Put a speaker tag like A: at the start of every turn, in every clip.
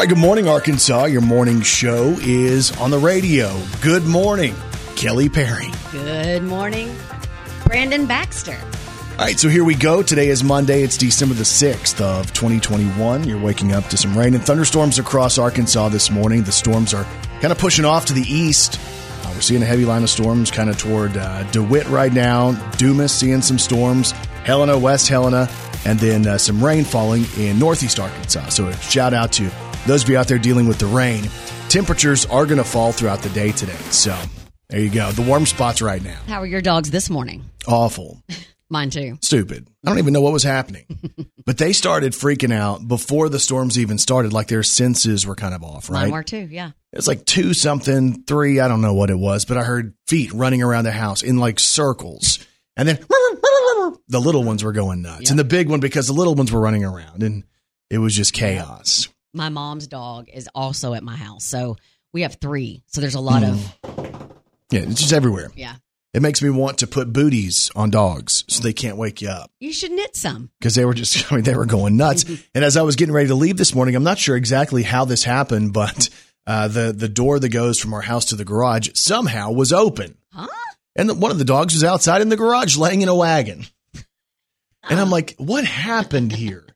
A: right, good morning, Arkansas. Your morning show is on the radio. Good morning, Kelly Perry.
B: Good morning, Brandon Baxter.
A: All right, so here we go. Today is Monday. It's December the 6th of 2021. You're waking up to some rain and thunderstorms across Arkansas this morning. The storms are kind of pushing off to the east. Uh, we're seeing a heavy line of storms kind of toward uh, DeWitt right now. Dumas seeing some storms. Helena, West Helena, and then uh, some rain falling in northeast Arkansas. So a shout out to those of you out there dealing with the rain. Temperatures are going to fall throughout the day today. So there you go. The warm spots right now.
B: How are your dogs this morning?
A: Awful.
B: Mine too.
A: Stupid. I don't even know what was happening. but they started freaking out before the storms even started, like their senses were kind of off, right?
B: Mine were too, yeah.
A: It's like two something, three, I don't know what it was, but I heard feet running around the house in like circles. And then the little ones were going nuts. And the big one because the little ones were running around and it was just chaos.
B: My mom's dog is also at my house. So we have three. So there's a lot of,
A: Yeah, it's just everywhere.
B: yeah.
A: It makes me want to put booties on dogs so they can't wake you up.
B: You should knit some.
A: because they were just, I mean, they were going nuts. and as I was getting ready to leave this morning, I'm not sure exactly how this happened, but uh, the the door that goes from our house to the garage somehow was open,
B: Huh?
A: and the, one of the dogs was outside in the garage laying in a wagon. And I'm like, what happened here?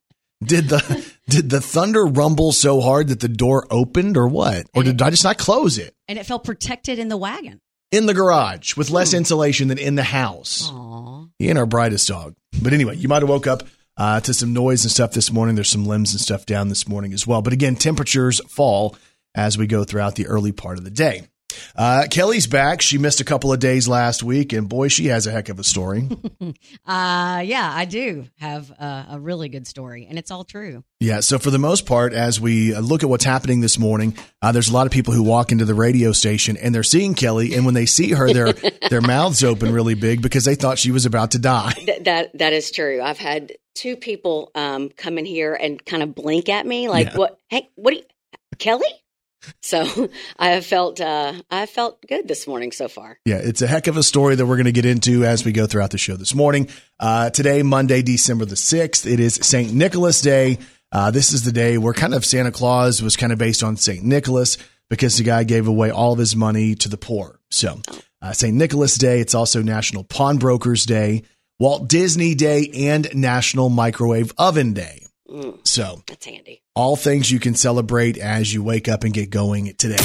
A: Did the did the thunder rumble so hard that the door opened, or what? Or did I just not close it
B: And it felt protected in the wagon.
A: in the garage with less insulation than in the house?
B: Aw.
A: He ain't our brightest dog. But anyway, you might have woke up uh, to some noise and stuff this morning. There's some limbs and stuff down this morning as well. But again, temperatures fall as we go throughout the early part of the day. Uh, Kelly's back. She missed a couple of days last week, and boy, she has a heck of a story.
B: Uh, yeah, I do have a, a really good story, and it's all true.
A: yeah. So for the most part, as we uh, look at what's happening this morning, uh, there's a lot of people who walk into the radio station and they're seeing Kelly, and when they see her, their their mouths open really big because they thought she was about to die.
C: Th- that that is true. I've had two people um, come in here and kind of blink at me, like,
A: Yeah.
C: "What? Hey, what? Are you, Kelly?" So I have felt uh, I have felt good this morning so far.
A: Yeah, it's a heck of a story that we're going to get into as we go throughout the show this morning. Uh, today, Monday, December the 6th, it is St. Nicholas Day. Uh, this is the day where kind of Santa Claus was kind of based on St. Nicholas because the guy gave away all of his money to the poor. So, uh, St. Nicholas Day, it's also National Pawnbrokers Day, Walt Disney Day, and National Microwave Oven Day.
C: Mm,
A: So,
C: that's handy.
A: all things you can celebrate as you wake up and get going today.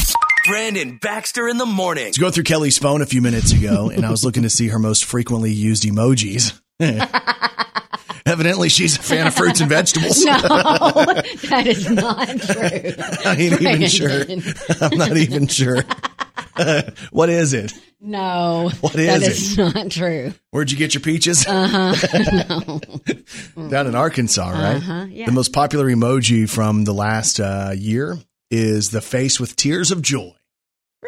D: Brandon Baxter in the morning.
A: to go through Kelly's phone a few minutes ago, and I was looking to see her most frequently used emojis. Evidently, she's a fan of fruits and vegetables.
B: No, that is not true.
A: I ain't even sure. I'm not even sure. what is it?
B: No,
A: What
B: that
A: is
B: is not true.
A: Where'd you get your peaches?
B: Uh huh. no.
A: Down in Arkansas, right?
B: Uh-huh, yeah.
A: The most popular emoji from the last uh, year is the face with tears of joy.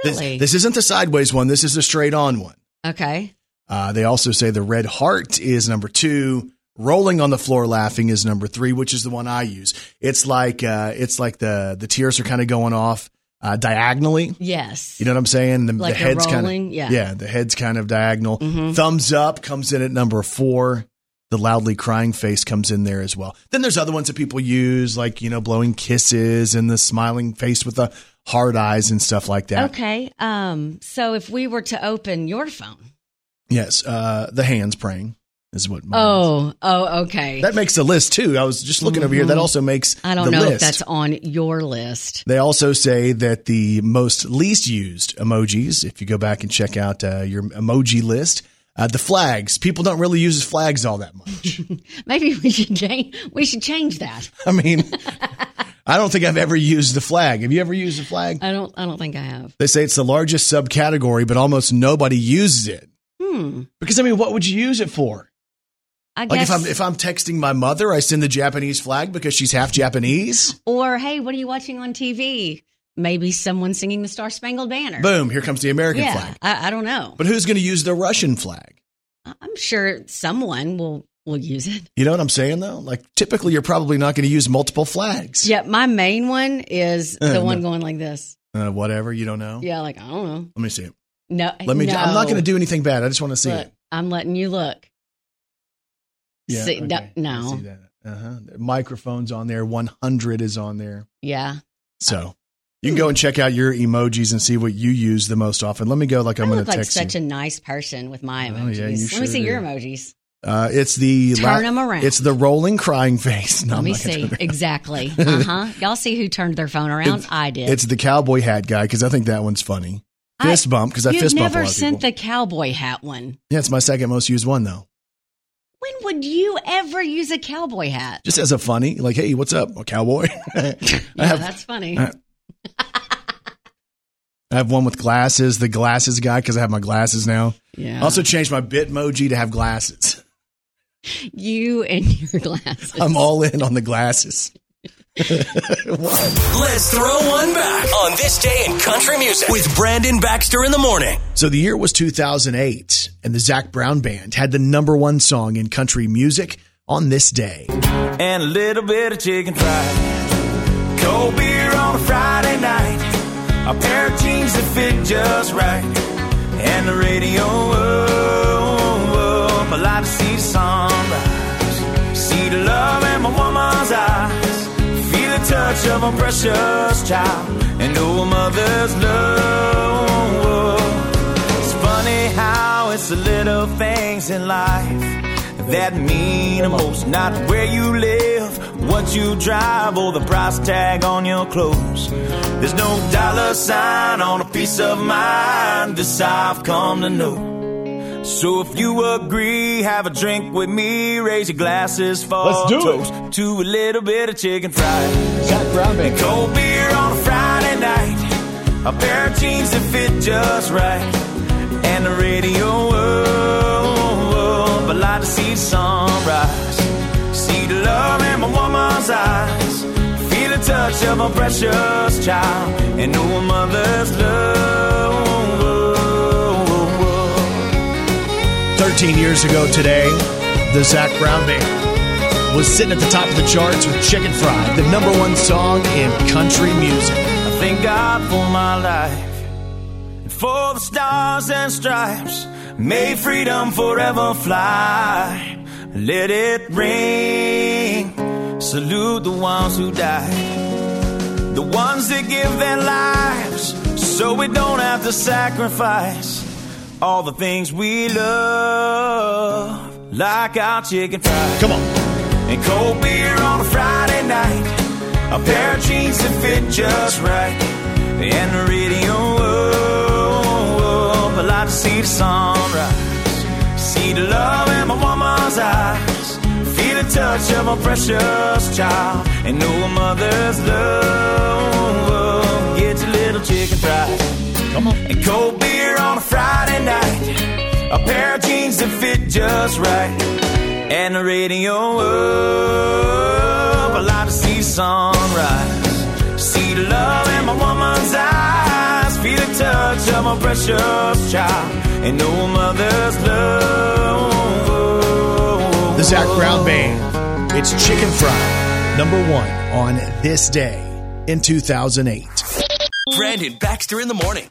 A: This,
B: Really?
A: this isn't the sideways one. This is the straight on one.
B: okay.
A: Uh, they also say the red heart is number two. Rolling on the floor laughing is number three, which is the one I use. It's like uh, it's like the the tears are kind of going off uh, diagonally.
B: Yes.
A: You know what I'm saying? The,
B: Like
A: the head's kind of?
B: Yeah.
A: yeah. The head's kind of diagonal.
B: Mhm.
A: Thumbs up comes in at number four. The loudly crying face comes in there as well. Then there's other ones that people use, like you know, blowing kisses and the smiling face with the hard eyes and stuff like that.
B: Okay. Um. So if we were to open your phone.
A: Yes, uh, the hands praying is what. mine is.
B: Oh. Oh. Okay.
A: That makes the list too. I was just looking over here. That also makes
B: Mm-hmm. I don't
A: the
B: know
A: list.
B: if that's on your list.
A: They also say that the most least used emojis, if you go back and check out uh, your emoji list, uh, the flags. People don't really use flags all that much.
B: Maybe we should change. We should change that.
A: I mean, I don't think I've ever used the flag. Have you ever used a flag?
B: I don't. I don't think I have.
A: They say it's the largest subcategory, but almost nobody uses it.
B: Hmm.
A: Because I mean, what would you use it for?
B: I
A: Like
B: guess.
A: if I'm if I'm texting my mother, I send the Japanese flag because she's half Japanese.
B: or hey, what are you watching on TV? Maybe someone singing the Star Spangled Banner.
A: Boom! Here comes the American
B: yeah.
A: flag.
B: I, I don't know.
A: But who's going to use the Russian flag?
B: I'm sure someone will will use it.
A: You know what I'm saying though? Like typically you're probably not going to use multiple flags.
B: Yeah, my main one is the
A: Uh,
B: one
A: no.
B: going like this.
A: Uh, whatever, you don't know.
B: Yeah, like I don't know.
A: Let me see it.
B: No,
A: Let me
B: No.
A: I'm not going to do anything bad. I just want to see
B: Look,
A: it.
B: I'm letting you look. See,
A: okay.
B: no-
A: that. Uh-huh. Microphone's on there. 100 is on there.
B: Yeah,
A: So you can go and check out your emojis and see what you use the most often. Let me go. Like I'm going to
B: like
A: text
B: such
A: you.
B: a nice person with my
A: Oh,
B: emojis.
A: yeah, you
B: Let
A: sure
B: me see your emojis.
A: uh, it's the
B: Turn 'em around.
A: It's the rolling crying face. No,
B: Let
A: I'm
B: me see.
A: turn it around.
B: Exactly. Uh huh. Y'all see who turned their phone around? I did.
A: It's the cowboy hat guy because I think that one's funny.
B: I-
A: Fist bump because I
B: You've
A: fist bump a
B: never
A: lot of
B: sent
A: people.
B: the cowboy hat one.
A: yeah, it's my second most used one though.
B: When would you ever use a cowboy hat?
A: Just as a funny, like, hey, what's up, a cowboy?
B: Yeah,
A: have
B: that's funny.
A: I- I have one with glasses, the glasses guy because I have my glasses now.
B: yeah.
A: I also changed my Bitmoji to have glasses.
B: you and your glasses.
A: I'm all in on the glasses.
D: Let's throw one back on this day in country music with Brandon Baxter in the morning.
A: So the year was 2008, and the Zac Brown Band had the number one song in country music on this day.
E: and a little bit of chicken fried. Cold beer on a Friday night. A pair of jeans that fit just right. And the radio up. I like to see the sunrise. See the love in my woman's eyes. Feel the touch of a precious child. And a mother's love. It's funny how it's the little things in life that mean the most. Not where you live, what you drive, or the price tag on your clothes. There's no dollar sign on a peace of mind. This I've come to know. So if you agree, have a drink with me. Raise your glasses for
A: Let's do it.
E: to a little bit of chicken fried.
A: Zac Brown Band.
E: Cold beer on a Friday night. A pair of jeans that fit just right. And the radio up. I like to see the sunrise. See the love in my woman's eyes. Feel the touch of a precious child. And know a mother's love.
A: 13 years ago today, the Zac Brown Band was sitting at the top of the charts with Chicken Fried, the number one song in country music.
E: I thank God for my life and for the stars and stripes. May freedom forever fly. Let it ring. Salute the ones who died, the ones that give their lives so we don't have to sacrifice all the things we love, like our chicken fries
A: Come on.
E: and cold beer on a Friday night. A pair of jeans that fit just right, and the radio up. I like to see the sunrise, see the love in my woman's eyes, feel the touch of a precious child, and know a mother's love. Get your little chicken fried.
A: Come on.
E: And cold a Friday night. A pair of jeans that fit just right. And the radio up. I like to see the sunrise. See the love in my woman's eyes. Feel the touch of my precious child. And know a mother's love.
A: The Zac Brown Band. It's Chicken Fried, number one on this day in 2008.
D: Brandon Baxter in the morning.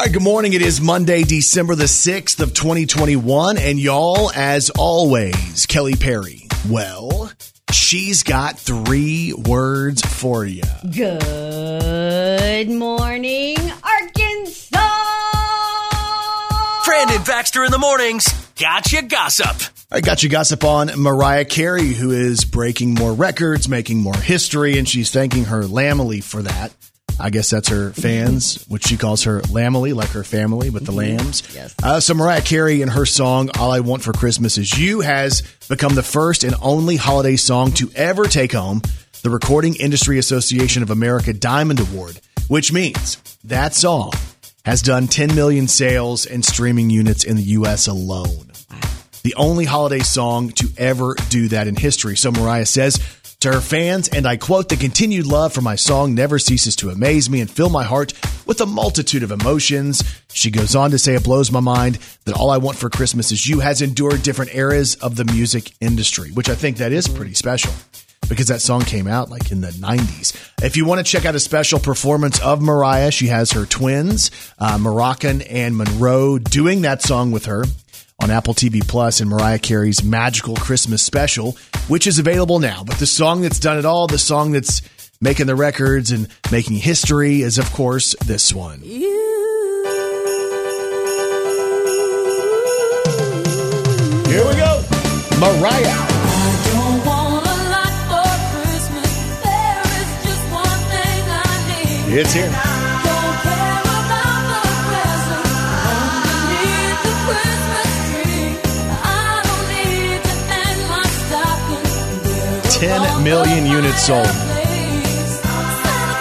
A: All right, good morning. It is Monday, December the 6th of 2021. And y'all, as always, Kelly Perry. Well, she's got three words for you.
B: Good morning, Arkansas.
D: Brandon Baxter in the mornings. Gotcha gossip.
A: I got you gossip on Mariah Carey, who is breaking more records, making more history, and she's thanking her Lambily for that. I guess that's her fans, which she calls her Lambily, like her family with the lambs.
B: Yes.
A: Uh, so Mariah Carey and her song "All I Want for Christmas Is You" has become the first and only holiday song to ever take home the Recording Industry Association of America Diamond Award, which means that song has done 10 million sales and streaming units in the U.S. alone the only holiday song to ever do that in history. So Mariah says to her fans, and I quote, the continued love for my song never ceases to amaze me and fill my heart with a multitude of emotions. She goes on to say, it blows my mind that all I want for Christmas is you has endured different eras of the music industry, which I think that is pretty special because that song came out like in the 90s. If you want to check out a special performance of Mariah, she has her twins, uh, Moroccan and Monroe, doing that song with her on Apple TV Plus and Mariah Carey's Magical Christmas Special, which is available now. But the song that's done it all, the song that's making the records and making history is, of course, this one. Here we go. Mariah.
F: Don't want
A: 10 million units sold.
F: Santa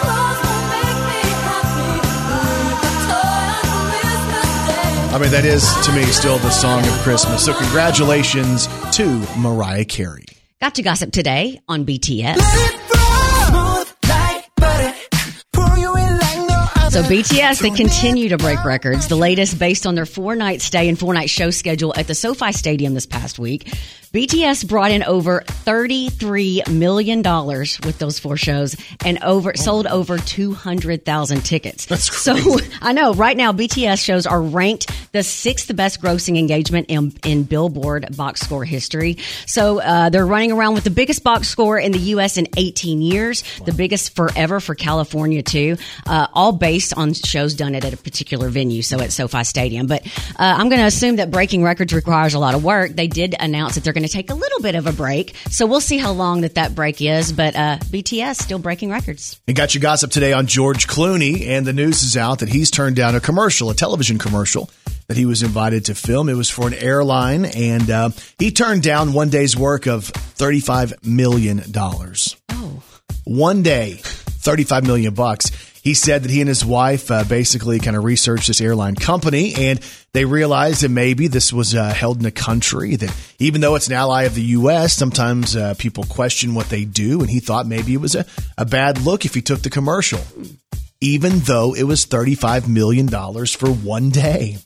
F: Claus will make me happy with a toy on Christmas Day.
A: I mean, that is, to me, still the song of Christmas. So, congratulations to Mariah Carey.
B: Got to gossip today on BTS. So BTS, they continue to break records. The latest based on their four night stay and four night show schedule at the SoFi Stadium this past week. BTS brought in over $33 million with those four shows and over sold over 200,000 tickets.
A: That's
B: So I know right now BTS shows are ranked the sixth best grossing engagement in, in Billboard box score history. So uh, they're running around with the biggest box score in the U.S. in 18 years, the biggest forever for California too, uh, all based on shows done at a particular venue. So at SoFi Stadium. But uh, I'm going to assume that breaking records requires a lot of work. They did announce that they're going to take a little bit of a break. So we'll see how long that that break is. But uh, BTS still breaking records.
A: And got your gossip today on George Clooney, and the news is out that he's turned down a commercial, a television commercial that he was invited to film. It was for an airline, and uh, he turned down one day's work of $35 million.
B: Oh.
A: One day, 35 million bucks. He said that he and his wife uh, basically kind of researched this airline company and they realized that maybe this was uh, held in a country that even though it's an ally of the U.S., sometimes uh, people question what they do. And he thought maybe it was a, a bad look if he took the commercial, even though it was $35 million for one day.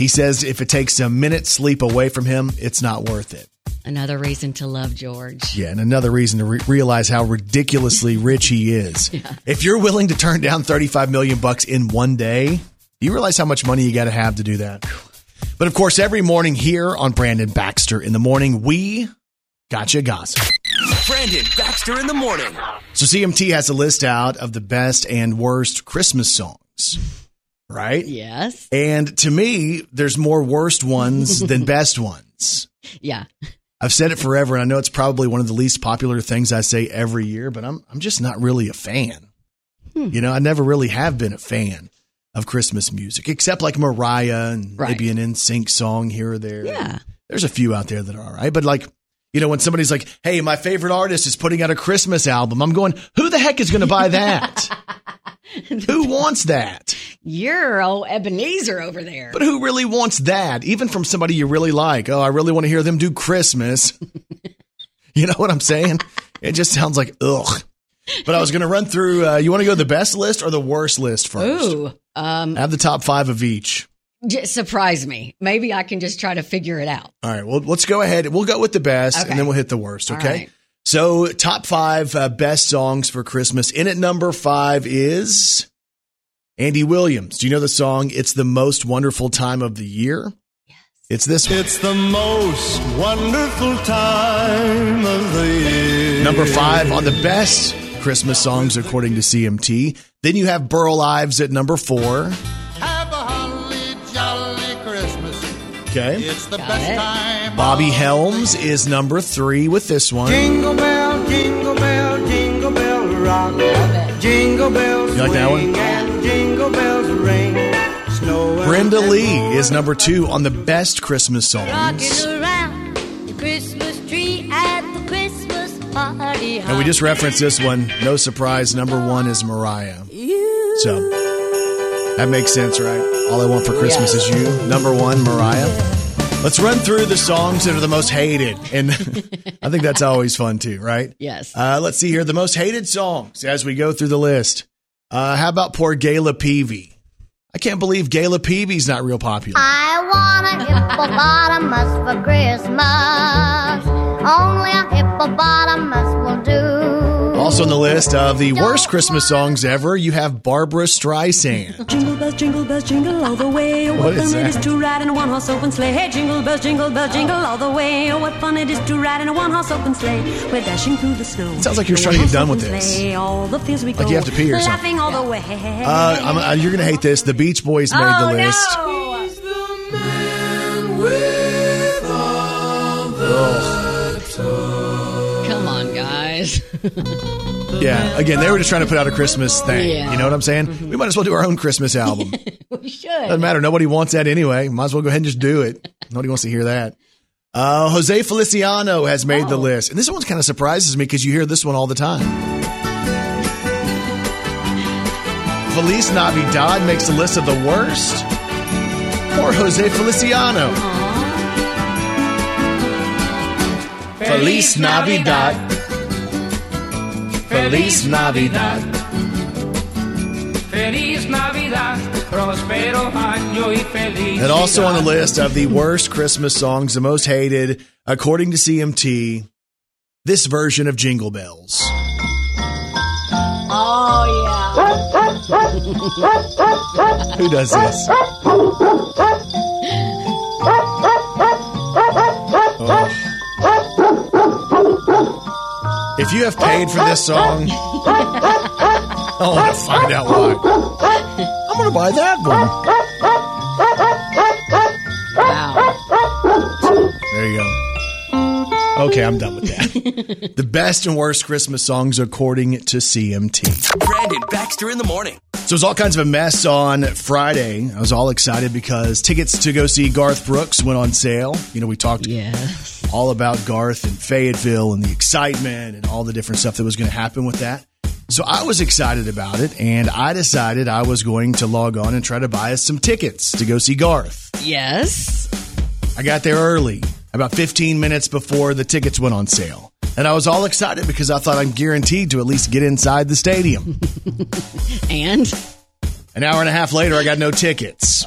A: He says if it takes a minute sleep away from him, it's not worth it.
B: Another reason to love George.
A: Yeah, and another reason to re- realize how ridiculously rich he is. If you're willing to turn down 35 million bucks in one day, you realize how much money you got to have to do that. But of course, every morning here on Brandon Baxter in the morning, we got you gossip.
D: Brandon Baxter in the morning.
A: So CMT has a list out of the best and worst Christmas songs, right?
B: Yes.
A: And to me, there's more worst ones than best ones.
B: Yeah.
A: I've said it forever, and I know it's probably one of the least popular things I say every year, but I'm I'm just not really a fan. Hmm. You know, I never really have been a fan of Christmas music, except like Mariah and
B: Right.
A: maybe an NSYNC song here or there.
B: Yeah.
A: There's a few out there that are all right, but like, you know, when somebody's like, "Hey, my favorite artist is putting out a Christmas album," I'm going, "Who the heck is going to buy that? who wants that?
B: You're old Ebenezer over there.
A: But who really wants that? Even from somebody you really like. Oh, I really want to hear them do Christmas. you know what I'm saying? It just sounds like ugh. But I was going to run through. Uh, you want to go the best list or the worst list first?
B: Ooh. Um,
A: Have the top five of each.
B: J- surprise me. Maybe I can just try to figure it out.
A: All right. Well, let's go ahead. We'll go with the best,
B: Okay.
A: and then we'll hit the worst. Okay.
B: right.
A: So, top five uh, best songs for Christmas. In at number five is Andy Williams. Do you know the song "It's the Most Wonderful Time of the Year"? Yes. It's this one.
G: It's the most wonderful time of the year.
A: Number five on the best Christmas songs according to CMT. Then you have Burl Ives at number four. Okay.
G: It's the
B: Got
G: best
B: it.
G: time.
A: Bobby Helms is number three with this one.
H: Jingle bell, jingle bell, jingle bell rock. Jingle bells
A: You like that one?
H: and jingle bells ring. Snow and
A: Brenda Lee is number two on the best Christmas songs.
F: Rocking around the Christmas tree at the Christmas party.
A: And we just referenced this one. No surprise, number one is Mariah. So that makes sense, right? All I want for Christmas is you. Number one, Mariah. Let's run through the songs that are the most hated. And I think that's always fun too, right?
B: Yes.
A: Uh, let's see here. The most hated songs as we go through the list. Uh, how about poor Gayla Peevey? I can't believe Gayla Peevey's not real popular.
I: I want a hippopotamus for Christmas. Only a hippopotamus will do.
A: Also on the list of the worst Christmas songs ever, you have Barbra Streisand.
J: Jingle bells, jingle bells, jingle all the way. Oh,
A: What
J: what,
A: is
J: fun it is
A: that?
J: to ride in a one-horse open sleigh. Hey, jingle bells, jingle bells, jingle all the way. Oh, what fun it is to ride in a one-horse open sleigh. We're dashing through the snow.
A: Sounds like you're trying to get done with this.
J: sleigh. All the fields we
A: Like
J: go.
A: you have to pee or something.
J: Laughing all the way.
A: Uh, I'm, uh, you're going to hate this. The Beach Boys made
B: Oh,
A: the list.
B: Come guys.
A: Yeah, again, they were just trying to put out a Christmas thing.
B: Yeah.
A: You know what I'm saying? We might as well do our own Christmas album.
B: we should.
A: Doesn't matter. Nobody wants that anyway. Might as well go ahead and just do it. Nobody wants to hear that. Uh, Jose Feliciano has made the list. And this one kind of surprises me because you hear this one all the time. Feliz Navidad makes the list of the worst. Or Jose Feliciano. Feliz Navidad. Feliz Navidad.
K: Feliz Navidad, próspero año y feliz.
A: And also on the list of the worst Christmas songs, the most hated, according to CMT, this version of Jingle Bells.
B: Oh, yeah.
A: Who does this? Oh. If you have paid for this song, I want to find out why. I'm going to buy that one. Wow. There you go. Okay, I'm done with that. the best and worst Christmas songs according to CMT.
D: Brandon Baxter in the morning.
A: So it was all kinds of a mess on Friday. I was all excited because tickets to go see Garth Brooks went on sale. You know, we talked all about Garth and Fayetteville and the excitement and all the different stuff that was going to happen with that. So I was excited about it, and I decided I was going to log on and try to buy us some tickets to go see Garth.
B: Yes.
A: I got there early, about 15 minutes before the tickets went on sale. And I was all excited because I thought I'm guaranteed to at least get inside the stadium.
B: and
A: an hour and a half later, I got no tickets.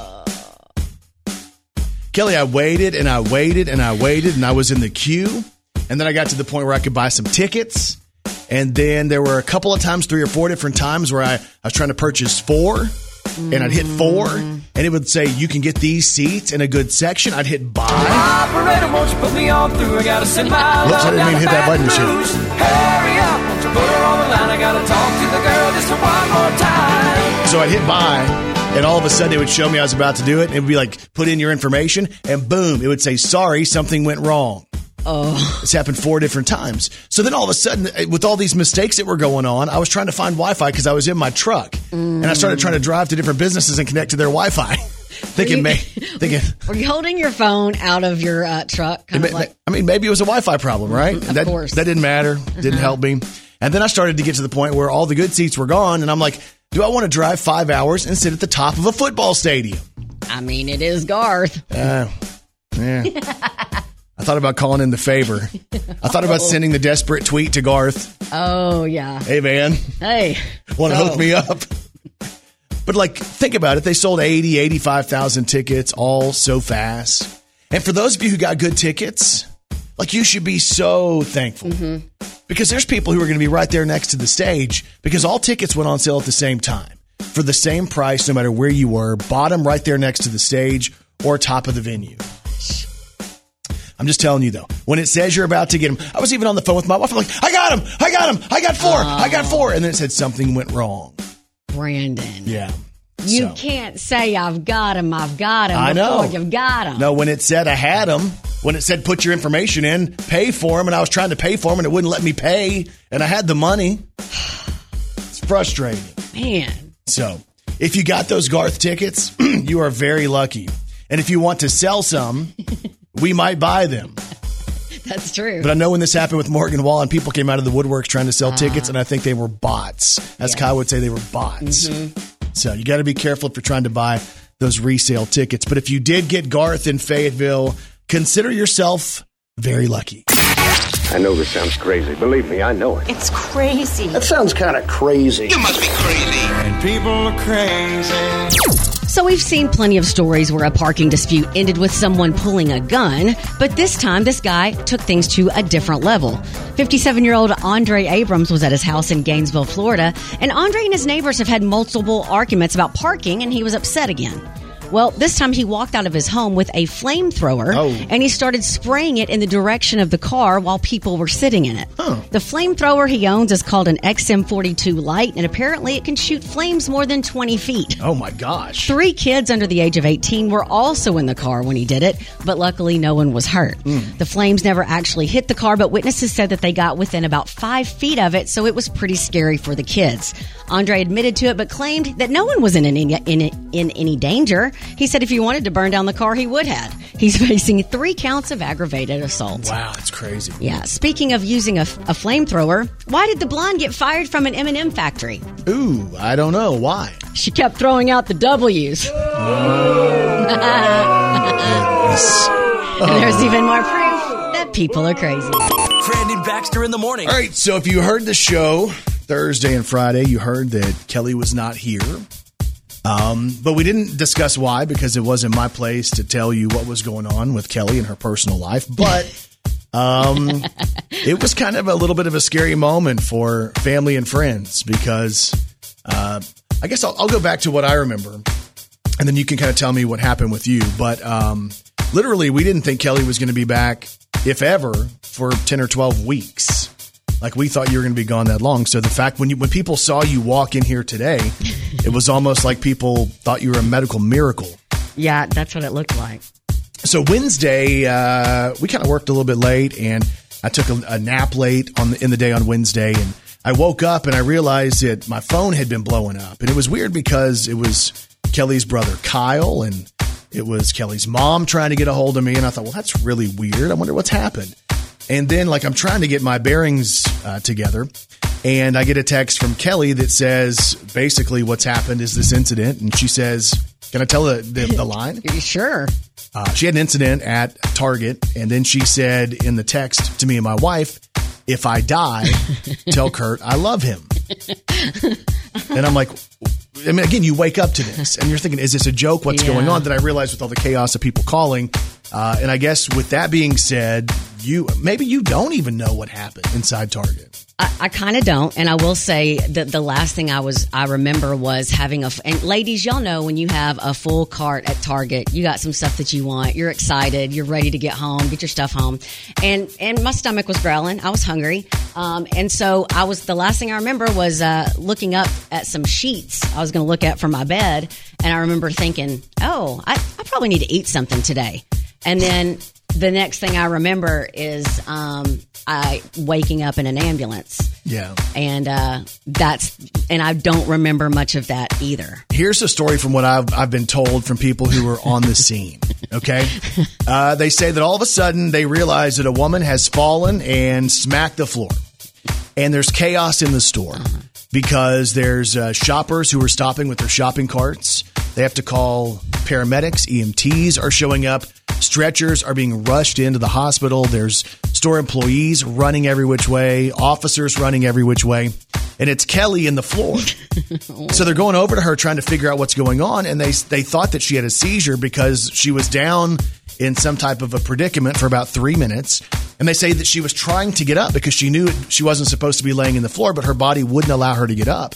A: Kelly, I waited and I waited and I waited and I was in the queue. And then I got to the point where I could buy some tickets. And then there were a couple of times, three or four different times where I, I was trying to purchase four and I'd hit four mm. and it would say, you can get these seats in a good section. I'd hit buy.
K: Operator, won't you put me on through? I gotta send my
A: Whoops, I didn't
K: love
A: mean hit that button,
K: Baton
A: shit.
K: Hurry up, won't you put her on the line? I gotta talk to the girl just one more time.
A: So I'd hit buy, and all of a sudden it would show me I was about to do it. And it would be like, put in your information, and boom, it would say, sorry, something went wrong.
B: Oh.
A: It's happened four different times. So then all of a sudden, eh, with all these mistakes that were going on, I was trying to find Wi Fi because I was in my truck. And I started trying to drive to different businesses and connect to their Wi Fi. thinking, may, thinking,
B: Were you holding your phone out of your uh, truck? Kind
A: it
B: of
A: may-
B: like,
A: I mean, maybe it was a Wi Fi problem, right?
B: Of
A: that,
B: course.
A: That didn't matter. Didn't
B: Uh-huh.
A: help me. And then I started to get to the point where all the good seats were gone. And I'm like, do I want to drive five hours and sit at the top of a football stadium?
B: I mean, it is Garth.
A: Uh, yeah. I thought about calling in the favor. I thought about oh. sending the desperate tweet to Garth.
B: Oh, yeah.
A: Hey, man,
B: Hey.
A: want to hook oh. me up? But like, think about it. They sold 80, 85,000 tickets all so fast. And for those of you who got good tickets, like you should be so thankful mm-hmm. because there's people who are going to be right there next to the stage because all tickets went on sale at the same time for the same price, no matter where you were, bottom right there next to the stage or top of the venue. I'm just telling you though, when it says you're about to get them, I was even on the phone with my wife. I'm like, I got him, I got him, I got four, I got four, and then it said something went wrong.
B: Brandon.
A: Yeah.
B: You
A: So-
B: can't say I've got him, I've got him
A: I know.
B: you've got him.
A: No, when it said I had them, when it said put your information in, pay for them, and I was trying to pay for them, and it wouldn't let me pay, and I had the money. It's frustrating.
B: Man.
A: So, if you got those Garth tickets, you are very lucky. And if you want to sell some, we might buy them.
B: That's true.
A: But I know when this happened with Morgan Wall, and people came out of the woodworks trying to sell ah. tickets, and I think they were bots. As Kai would say, they were bots. Mm-hmm. So you got to be careful if you're trying to buy those resale tickets. But if you did get Garth in Fayetteville, consider yourself very lucky.
L: I know this sounds crazy. Believe me, I know it.
J: It's crazy.
L: That sounds kind of crazy.
K: You must be crazy. And people are crazy.
B: So we've seen plenty of stories where a parking dispute ended with someone pulling a gun, but this time this guy took things to a different level. 57-year-old Andre Abrams was at his house in Gainesville, Florida, and Andre and his neighbors have had multiple arguments about parking and he was upset again. Well, this time he walked out of his home with a flamethrower
A: Oh.
B: and he started spraying it in the direction of the car while people were sitting in it. The flamethrower he owns is called an XM42 Lite and apparently it can shoot flames more than 20 feet.
A: Oh my gosh.
B: Three kids under the age of 18 were also in the car when he did it, but luckily no one was hurt. Hmm. The flames never actually hit the car, but witnesses said that they got within about five feet of it, so it was pretty scary for the kids. Andre admitted to it, but claimed that no one was in any, in, in any danger. He said if he wanted to burn down the car, he would have. He's facing three counts of aggravated assault.
A: Wow, that's crazy.
B: Yeah. Speaking of using a, a flamethrower, why did the blonde get fired from an M&M factory?
A: Ooh, I don't know why.
B: She kept throwing out the W's. And there's even more proof that people are crazy.
D: Brandon Baxter in the morning.
A: All right, so if you heard the show Thursday and Friday, you heard that Kelly was not here. Um, but we didn't discuss why because it wasn't my place to tell you what was going on with Kelly and her personal life. But um, it was kind of a little bit of a scary moment for family and friends because uh, I guess I'll, I'll go back to what I remember and then you can kind of tell me what happened with you. But um, literally, we didn't think Kelly was going to be back, if ever, for 10 or 12 weeks. Like we thought you were going to be gone that long. So the fact when you, when people saw you walk in here today, it was almost like people thought you were a medical miracle.
B: Yeah, that's what it looked like.
A: So Wednesday, uh, we kind of worked a little bit late, and I took a, a nap late on the, in the day on Wednesday, and I woke up and I realized that my phone had been blowing up, and it was weird because it was Kelly's brother Kyle, and it was Kelly's mom trying to get a hold of me, and I thought, well, that's really weird. I wonder what's happened. And then, like, I'm trying to get my bearings uh, together, and I get a text from Kelly that says basically what's happened is this incident, and she says, "Can I tell the the, the line?"
B: Sure.
A: Uh, she had an incident at Target, and then she said in the text to me and my wife, "If I die, tell Kurt I love him." and I'm like, I mean, again, you wake up to this, and you're thinking, "Is this a joke? What's
B: Yeah.
A: going on?" That I realized with all the chaos of people calling, uh, and I guess with that being said, you maybe you don't even know what happened inside Target.
B: I, I kind of don't, and I will say that the last thing I was I remember was having a And ladies, y'all know when you have a full cart at Target, you got some stuff that you want. You're excited. You're ready to get home, get your stuff home, and and my stomach was growling. I was hungry, um, and so I was. The last thing I remember was uh, looking up at some sheets I was going to look at for my bed, and I remember thinking, oh, I, I probably need to eat something today, and then. The next thing I remember is um, I waking up in an ambulance
A: Yeah.
B: and uh, that's and I don't remember much of that either.
A: Here's a story from what I've, I've been told from people who were on the scene. Okay. Uh, they say that all of a sudden they realize that a woman has fallen and smacked the floor. And there's chaos in the store because there's uh, shoppers who are stopping with their shopping carts. They have to call paramedics, EMTs are showing up. Stretchers are being rushed into the hospital. There's store employees running every which way, officers running every which way. And it's Kelly in the floor. So they're going over to her trying to figure out what's going on, and they they thought that she had a seizure because she was down in some type of a predicament for about three minutes. And they say that she was trying to get up because she knew she wasn't supposed to be laying in the floor, but her body wouldn't allow her to get up.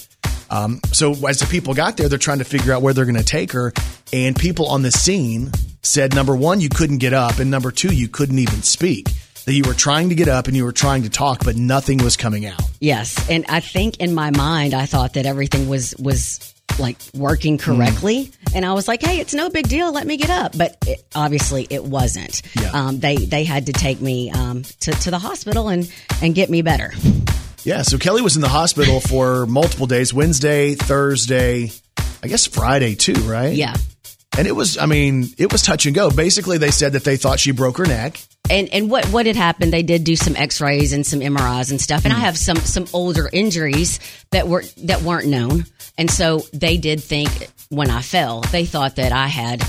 A: Um, so as the people got there, they're trying to figure out where they're going to take her. And people on the scene said, number one, you couldn't get up, and number two, you couldn't even speak. That you were trying to get up and you were trying to talk, but nothing was coming out.
B: Yes, and I think in my mind I thought that everything was was like working correctly, and I was like, "Hey, it's no big deal. Let me get up." But it, obviously, it wasn't.
A: Yeah.
B: Um, they they had to take me um, to to the hospital and and get me better.
A: Yeah, so Kelly was in the hospital for multiple days Wednesday, Thursday, I guess Friday too, right?
B: Yeah.
A: And it was, I mean, it was touch and go. Basically, they said that they thought she broke her neck.
B: And and what what had happened? They did do some X rays and some MRIs and stuff. And I hmm. have some some older injuries that were that weren't known. And so they did think when I fell, they thought that I had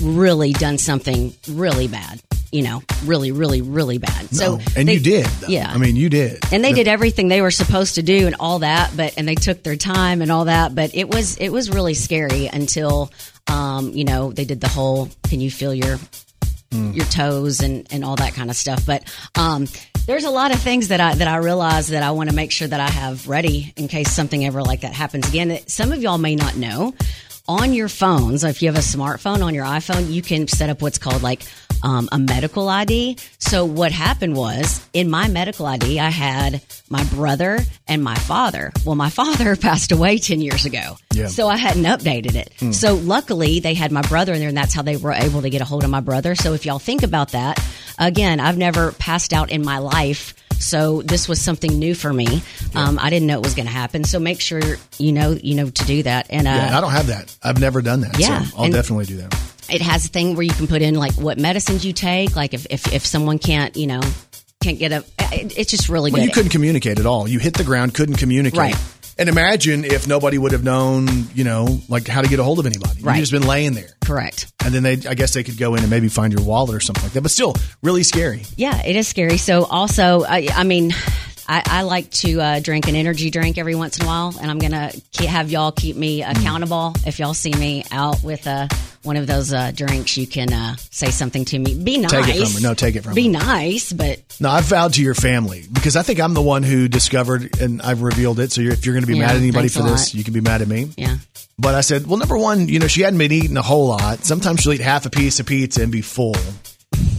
B: really done something really bad. You know, really, really, really bad. So
A: and
B: they-
A: you did. though.
B: Yeah.
A: I mean, you did.
B: and they did everything they were supposed to do and all that but and they took their time and all that but it was it was really scary until um you know they did the whole can you feel your your toes and and all that kind of stuff but um there's a lot of things that I that I realize that I want to make sure that I have ready in case something ever like that happens again. That Some of y'all may not know. On your phones, if you have a smartphone on your iPhone, you can set up what's called like um, a medical ID. So what happened was in my medical ID, I had my brother and my father. Well, my father passed away 10 years ago.
M: Yeah.
B: So I hadn't updated it.
M: Hmm.
B: So luckily they had my brother in there and that's how they were able to get a hold of my brother. So if y'all think about that, again, I've never passed out in my life. So this was something new for me. Um, I didn't know it was going to happen. So make sure you know, you know, to do that. And, uh,
A: yeah, I don't have that. I've never done that.
B: Yeah,
A: So I'll
B: and-
A: definitely do that.
B: It has a thing where you can put in like what medicines you take. Like if, if, if someone can't, you know, can't get a, it, it's just really
A: Well,
B: good.
A: you couldn't communicate at all. You hit the ground, couldn't communicate.
B: Right.
A: And imagine if nobody would have known, you know, like how to get a hold of anybody.
B: Right.
A: You've just been laying there.
B: Correct.
A: And then they, I guess they could go in and maybe find your wallet or something like that. But still, really scary.
B: Yeah, it is scary. So also, I, I mean, I, I like to uh, drink an energy drink every once in a while, and I'm gonna ke- have y'all keep me accountable. If y'all see me out with uh, one of those uh, drinks, you can uh, say something to me. Be nice.
A: Take it from her. No, take it from
B: Be
A: her.
B: nice, but
A: No, I've vowed to your family because I think I'm the one who discovered and I've revealed it. So you're, if you're going to be
B: Yeah,
A: mad at anybody for this,
B: lot.
A: you can be mad at me.
B: Yeah.
A: But I said, well, number one, you know, she hadn't been eating a whole lot. Sometimes she'll eat half a piece of pizza and be full.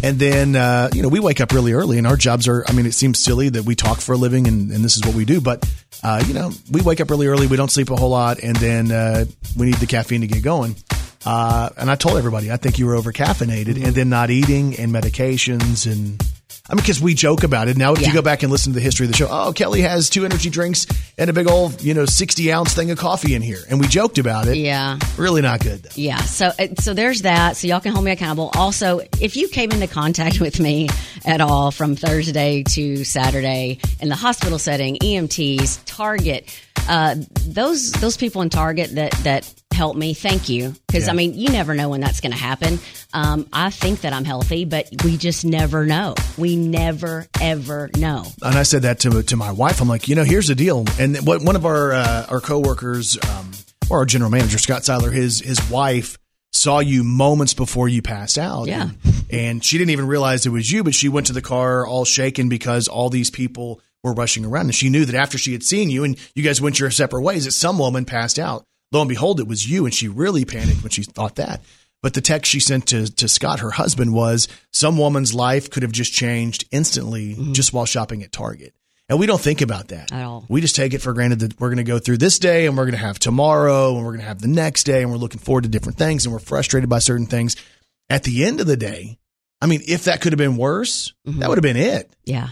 A: And then, uh, you know, we wake up really early and our jobs are, I mean, it seems silly that we talk for a living and, and this is what we do. But, uh, you know, we wake up really early. We don't sleep a whole lot. And then uh, we need the caffeine to get going. Uh, and I told everybody, I think you were over caffeinated and then not eating and medications and. I mean, because we joke about it. Now, if you go back and listen to the history of the show, oh, Kelly has two energy drinks and a big old, you know, 60 ounce thing of coffee in here. And we joked about it.
B: Yeah.
A: Really not good. Though.
B: Yeah, so uh, so there's that. So y'all can hold me accountable. Also, if you came into contact with me at all from Thursday to Saturday in the hospital setting, EMTs, Target, uh, those those people in Target that that help me, thank you. Because
A: Yeah.
B: I mean, you never know when that's going to happen. Um, I think that I'm healthy, but we just never know. We never ever know.
A: And I said that to to my wife. I'm like, you know, here's the deal. And what one of our uh, our coworkers, um, or our general manager Scott Seiler, his his wife saw you moments before you passed out.
B: Yeah.
A: And, and she didn't even realize it was you, but she went to the car all shaken because all these people were rushing around, and she knew that after she had seen you and you guys went your separate ways, that some woman passed out. Lo and behold, it was you, and she really panicked when she thought that. But the text she sent to, to Scott, her husband, was some woman's life could have just changed instantly mm-hmm. just while shopping at Target. And we don't think about that
B: At all.
A: We just take it for granted that we're going to go through this day and we're going to have tomorrow and we're going to have the next day and we're looking forward to different things and we're frustrated by certain things. At the end of the day, I mean, if that could have been worse, mm-hmm. that would have been it.
B: Yeah.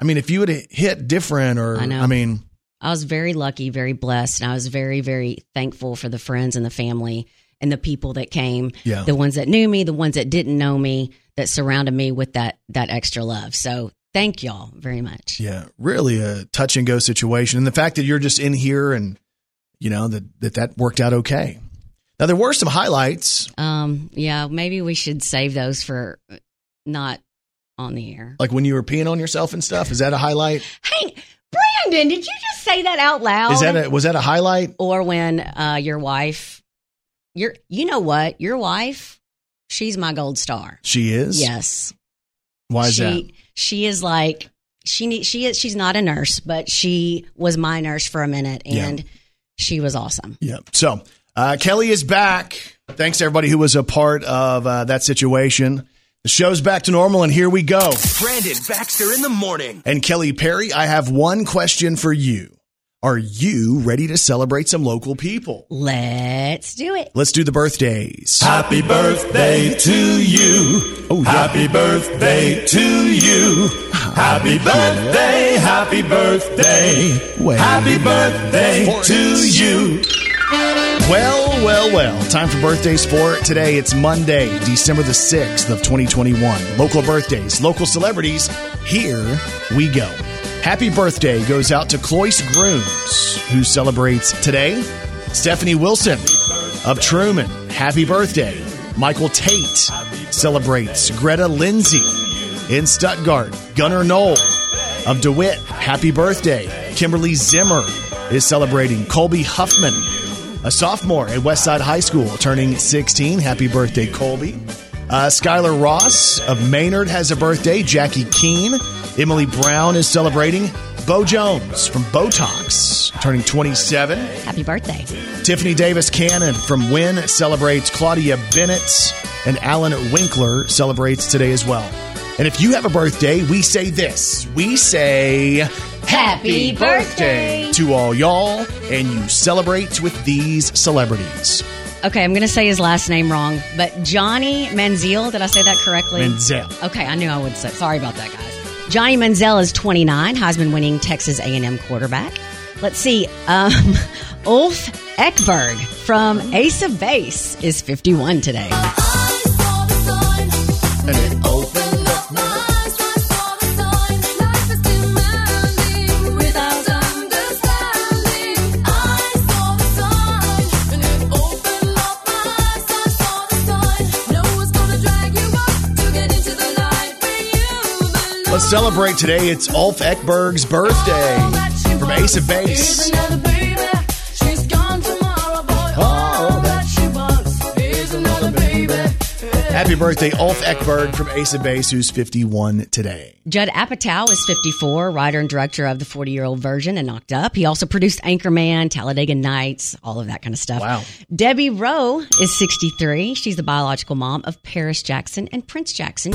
A: I mean, if you would have hit different or,
B: I know.
A: I mean,
B: I was very lucky, very blessed, and I was very, very thankful for the friends and the family and the people that came.
A: Yeah.
B: The ones that knew me, the ones that didn't know me, that surrounded me with that that extra love. So thank y'all very much.
A: Yeah, really a touch and go situation. And the fact that you're just in here and you know that that, that worked out okay. Now there were some highlights,
B: Um, yeah, maybe we should save those for not on the air.
A: like when you were peeing on yourself and stuff. Is that a highlight?
B: Hey, Brandon, did you just say that out loud?
A: Is that a, was that a highlight?
B: or when uh, your wife, your, you know what, your wife, she's my gold star.
A: She is.
B: Yes.
A: Why is
B: she,
A: that?
B: She is like she need, she is she's not a nurse, but she was my nurse for a minute,
A: Yeah.
B: and she was awesome.
A: Yeah. So uh, Kelly is back. Thanks to everybody who was a part of uh, that situation. The show's back to normal, and here we go.
D: Brandon Baxter in the morning.
A: And Kelly Perry, I have one question for you. Are you ready to celebrate some local people?
B: Let's do it.
A: Let's do the birthdays.
N: Happy birthday to you.
A: Oh, yeah.
N: Happy birthday to you. Happy birthday, happy birthday.
A: Wait.
N: Happy birthday
A: For
N: to
A: it.
N: you.
A: Well, well, well. Time for birthdays for today. It's Monday, December the 6th of 2021. Local birthdays, local celebrities. Here we go. Happy birthday goes out to Cloyce Grooms, who celebrates today. Stephanie Wilson of Trumann. Happy birthday. Michael Tate celebrates. Greta Lindsay in Stuttgart. Gunnar Knoll of DeWitt, happy birthday. Kimberly Zimmer is celebrating. Colby Huffman, a sophomore at Westside High School, turning 16. Happy birthday, Colby. Uh, Skylar Ross of Maynard has a birthday. Jackie Keene. Emily Brown is celebrating. Bo Jones from Botox, turning 27.
B: Happy birthday.
A: Tiffany Davis Cannon from Wynne celebrates. Claudia Bennett and Alan Winkler celebrates today as well. And if you have a birthday, we say this. We say
B: Happy birthday.
A: to all y'all, and you celebrate with these celebrities.
B: Okay, I'm going to say his last name wrong, but Johnny Manziel. Did I say that correctly?
A: Manziel.
B: Okay, I knew I would say. Sorry about that, guys. Johnny Manziel is 29, Heisman-winning Texas A&M quarterback. Let's see. Um, Ulf Ekberg from Ace of Base is 51 today.
A: Let's celebrate today. It's Ulf Ekberg's birthday from Ace of Base. Oh, Happy birthday, Ulf Ekberg from Ace of Base, who's 51 today.
B: Judd Apatow is 54, writer and director of the 40 year old virgin and Knocked Up. He also produced Anchorman, Talladega Nights, all of that kind of stuff.
A: Wow.
B: Debbie Rowe is 63. She's the biological mom of Paris Jackson and Prince Jackson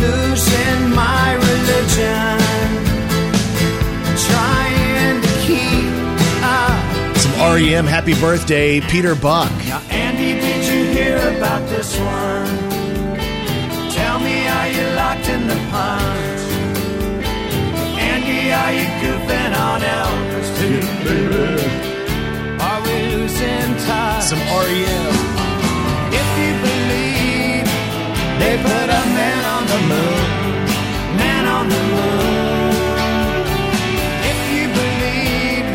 E: Losing my religion. Trying to keep up.
A: Some REM happy birthday, Peter Buck.
E: Now, Andy, did you hear about this one? Tell me, are you locked in the pond? Andy, are you goofing on Elvis too, baby? Are we losing touch?
A: Some REM.
E: If you believe they put a man on the moon, man on the moon. If you believe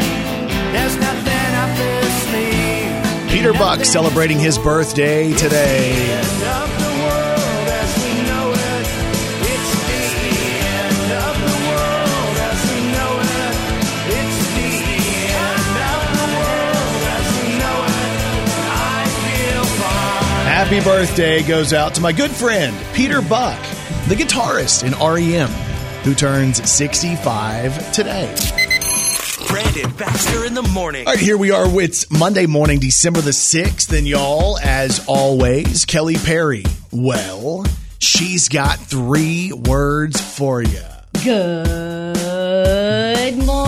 E: there's nothing up their sleeve.
A: Peter Buck celebrating his birthday today. Happy birthday goes out to my good friend, Peter Buck, the guitarist in REM, who turns 65 today.
D: Brandon Baxter in the morning.
A: All right, here we are. It's Monday morning, December the 6th, and y'all, as always, Kelly Perry. Well, she's got three words for you.
B: Good morning,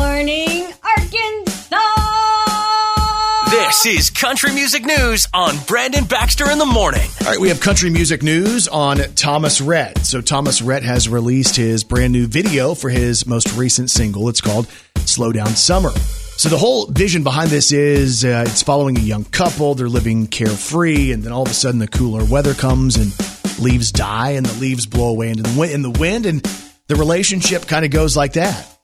D: This is Country Music News on Brandon Baxter in the morning.
A: All right, we have country music news on Thomas Rhett. So, Thomas Rhett has released his brand new video for his most recent single. It's called Slow Down Summer. So, the whole vision behind this is uh, it's following a young couple. They're living carefree, and then all of a sudden the cooler weather comes and leaves die, and the leaves blow away in the wind and the relationship kind of goes like that.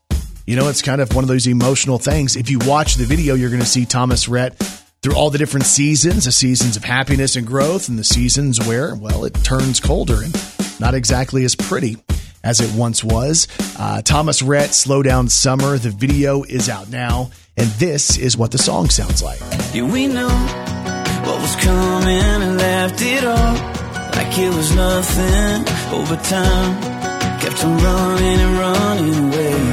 A: You know, it's kind of one of those emotional things. If you watch the video, you're going to see Thomas Rhett through all the different seasons, the seasons of happiness and growth, and the seasons where, well, it turns colder and not exactly as pretty as it once was. Uh, Thomas Rhett, Slow Down Summer. The video is out now, and this is what the song sounds like.
E: Yeah, we knew what was coming and left it all like it was nothing over time. Kept on running and running away.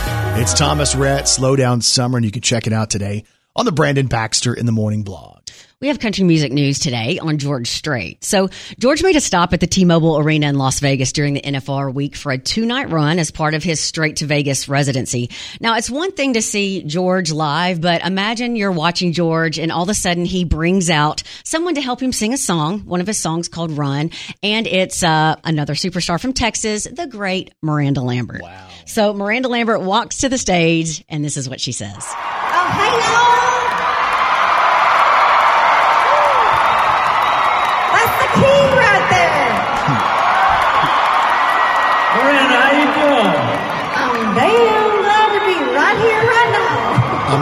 A: It's Thomas Rhett, Slow Down Summer, and you can check it out today on the Brandon Baxter in the Morning blog.
B: We have country music news today on George Strait. So, George made a stop at the T Mobile Arena in Las Vegas during the NFR week for a two night run as part of his Strait to Vegas residency. Now, it's one thing to see George live, but imagine you're watching George and all of a sudden he brings out someone to help him sing a song, one of his songs called Run, and it's uh, another superstar from Texas, the great Miranda Lambert. Wow. So, Miranda Lambert walks to the stage, and this is what she says.
M: Oh, hello.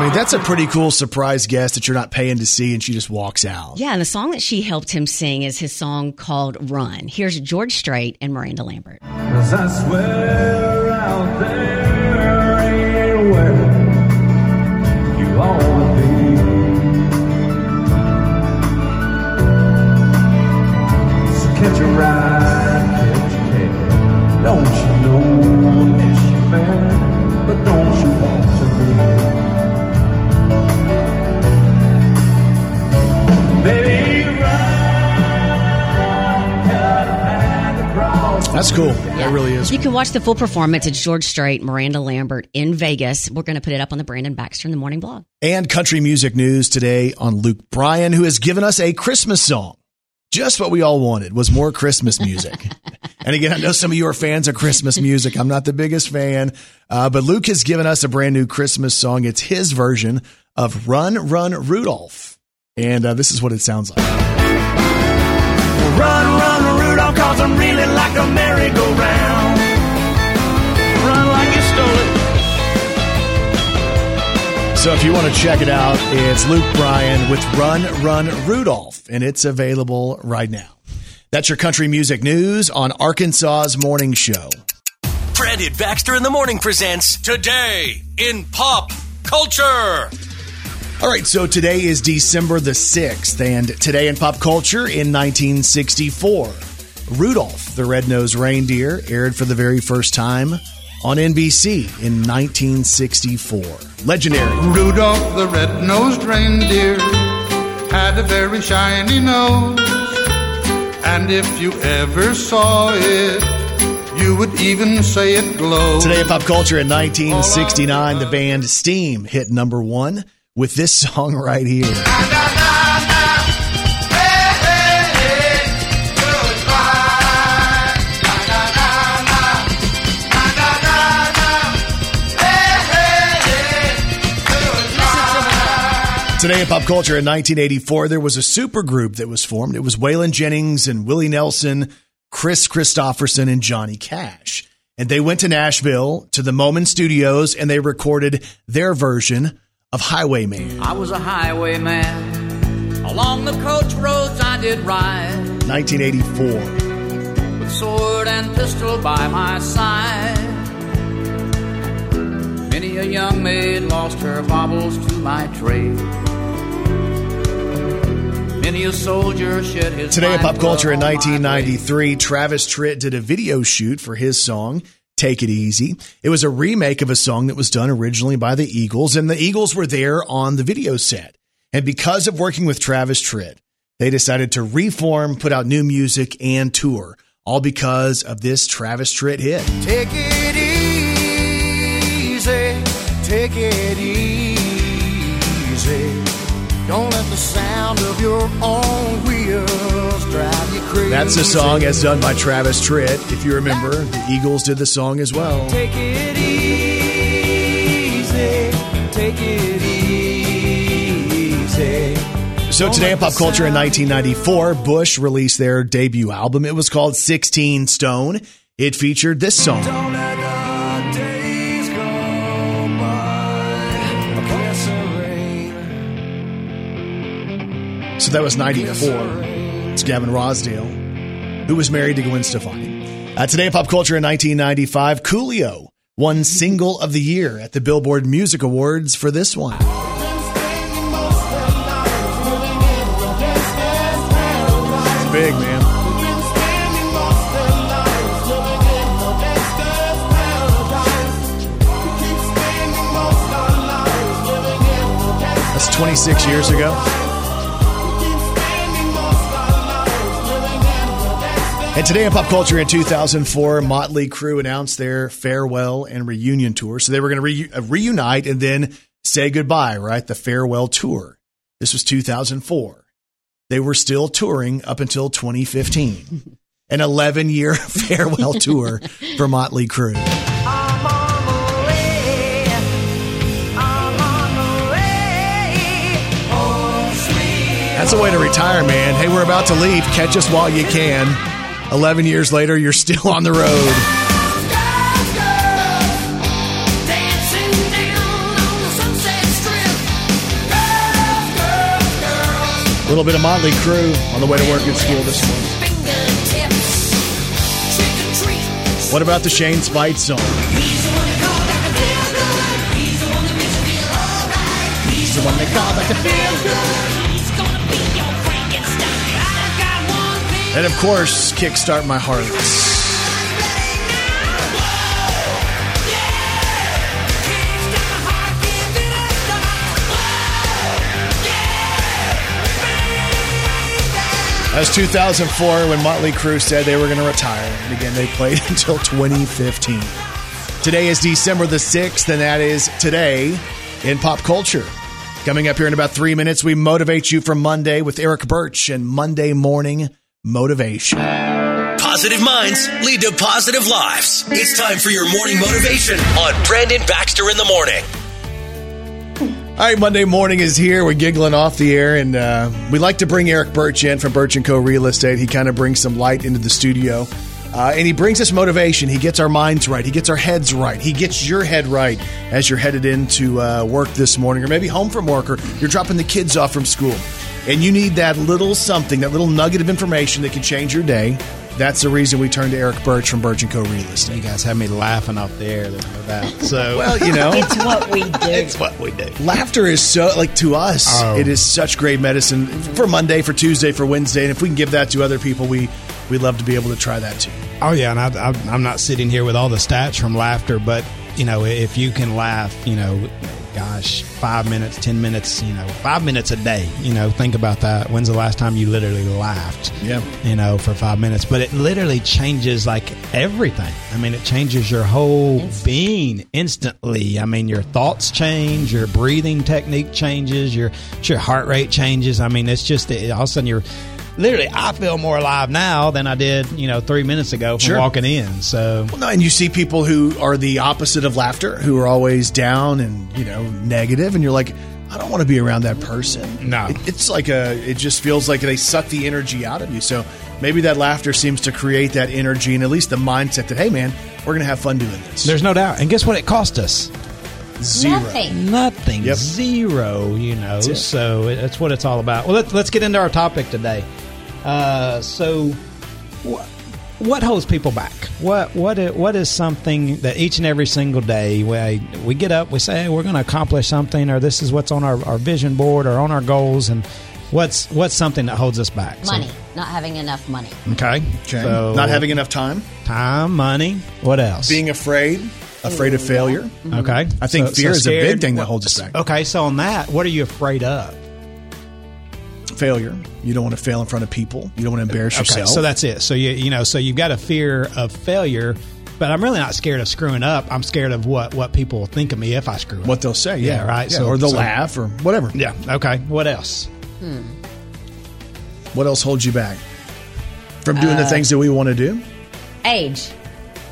A: Mean, that's a pretty cool surprise guest that you're not paying to see, and she just walks out.
B: Yeah, and the song that she helped him sing is his song called Run. Here's George Strait and Miranda Lambert.
K: Cause I swear out there ain't where you ought to be. So catch a ride,
A: That's cool. That really is.
B: You can watch the full performance. It's George Strait, Miranda Lambert in Vegas. We're going to put it up on the Brandon Baxter in the Morning blog.
A: And country music news today on Luke Bryan, who has given us a Christmas song. Just what we all wanted was more Christmas music. and again, I know some of you are fans of Christmas music. I'm not the biggest fan, uh, but Luke has given us a brand new Christmas song. It's his version of Run, Run, Rudolph. And uh, this is what it sounds like.
E: Run, run, Rudolph, cause I'm really like a merry-go-round. Run like you stole it.
A: So if you want to check it out, it's Luke Bryan with Run, Run, Rudolph, and it's available right now. That's your country music news on Arkansas's Morning Show.
D: Brandon Baxter in the Morning presents Today in Pop Culture.
A: All right, so today is December the 6th, and today in pop culture in 1964, Rudolph the Red-Nosed Reindeer aired for the very first time on NBC in 1964. Legendary.
O: Rudolph the red-nosed reindeer had a very shiny nose, and if you ever saw it, you would even say it glowed.
A: Today in pop culture in 1969, the band Steam hit number one with this song right here. Today in pop culture in 1984, there was a supergroup that was formed. It was Waylon Jennings and Willie Nelson, Kris Kristofferson, and Johnny Cash. And they went to Nashville to the Moman Studios and they recorded their version of Highwayman.
P: I was a highwayman. Along the coach roads I did ride.
A: 1984.
P: With sword and pistol by my side. Many a young maid lost her baubles to my trade. Many a soldier shed his
A: Today in pop culture in 1993, Travis Tritt did a video shoot for his song, Take It Easy. It was a remake of a song that was done originally by the Eagles, and the Eagles were there on the video set. And because of working with Travis Tritt, they decided to reform, put out new music, and tour, all because of this Travis Tritt hit.
E: Take it easy, take it easy. Don't let the sound of your own wheels drive you crazy.
A: That's the song as done by Travis Tritt. If you remember, the Eagles did the song as well.
E: Take it easy, take it easy.
A: So today in pop culture in 1994, Bush released their debut album. It was called 16 Stone. It featured this song. So that was 94. It's Gavin Rossdale, who was married to Gwen Stefani. Uh, today in pop culture in 1995, Coolio won Single of the Year at the Billboard Music Awards for this one. It's big, man. That's 26 years ago. And today in pop culture in 2004, Motley Crue announced their farewell and reunion tour. So they were going to re- uh, reunite and then say goodbye, right? The farewell tour. This was 2004. They were still touring up until 2015. An 11 year farewell tour for Motley Crue. That's a way to retire, man. Hey, we're about to leave. Catch us while you can. 11 years later, you're still on the road. A little bit of Motley Crue on the way to work at school this morning. What about the Shane Spites song? He's the one they call to feel good. And of course, Kickstart My Heart. As 2004 when Motley Crue said they were going to retire. And again, they played until 2015. Today is December the 6th, and that is today in pop culture. Coming up here in about three minutes, we motivate you for Monday with Eric Birch and Monday Morning Motivation.
D: Positive minds lead to positive lives. It's time for your morning motivation on Brandon Baxter in the morning.
A: All right, Monday morning is here. We're giggling off the air, and uh, we like to bring Eric Birch in from Birch and Co. Real Estate. He kind of brings some light into the studio, uh, and he brings us motivation. He gets our minds right. He gets our heads right. He gets your head right as you're headed into uh, work this morning, or maybe home from work, or you're dropping the kids off from school, and you need that little something, that little nugget of information that can change your day. That's the reason we turn to Eric Birch from Birch and Co. Real Estate.
Q: You guys have me laughing off the air. There's no doubt. So
A: Well, you know,
B: It's what we do.
Q: it's what we do.
A: Laughter is so like to us.
Q: Oh.
A: It is such great medicine for Monday, for Tuesday, for Wednesday, and if we can give that to other people, we we love to be able to try that too.
Q: Oh yeah, and I, I, I'm not sitting here with all the stats from laughter, but you know, if you can laugh, you know, gosh, five minutes, ten minutes, you know, five minutes a day. You know, think about that. When's the last time you literally laughed?
A: Yeah.
Q: You know, for five minutes, but it literally changes like everything. I mean, it changes your whole being instantly. I mean, your thoughts change, your breathing technique changes, your your heart rate changes. I mean, it's just it, all of a sudden you're. Literally, I feel more alive now than I did, you know, three minutes ago from
A: Sure.
Q: walking in. So,
A: Well, no, and you see people who are the opposite of laughter, who are always down and you know negative, and you're like, I don't want to be around that person.
Q: No.
A: It- it's like a. It just feels like they suck the energy out of you. So maybe that laughter seems to create that energy and at least the mindset that hey, man, we're gonna have fun doing this.
Q: There's no doubt. And guess what it cost us?
A: Zero.
B: Nothing.
Q: Nothing.
A: Yep.
Q: Zero, you know.
A: it.
Q: So that's what it's all about. Well, let's, let's get into our topic today. Uh, so, wh- what holds people back? What what what is something that each and every single day we we get up, we say hey, we're going to accomplish something, or this is what's on our, our vision board or on our goals, and what's what's something that holds us back? So-
B: Money. Not having enough money.
Q: okay.
A: Okay.
Q: So
A: Not having enough time,
Q: time, money. What else?
A: being afraid, afraid of failure.
Q: okay.
A: I think
Q: So-
A: fear
Q: so
A: is a big thing that holds us back.
Q: Okay, so on that, what are you afraid of?
A: Failure. You don't want to fail in front of people. You don't want to embarrass
Q: Okay,
A: yourself.
Q: so that's it. So you you know, so you've got a fear of failure, but I'm really not scared of screwing up. I'm scared of what what people will think of me if I screw up.
A: what they'll say. Yeah,
Q: Yeah, right.
A: Yeah,
Q: So-
A: or they'll
Q: so-
A: laugh or whatever.
Q: Yeah. Okay. What else? Hmm.
A: What else holds you back from doing the
B: Uh,
A: things that we want to do?
B: Age.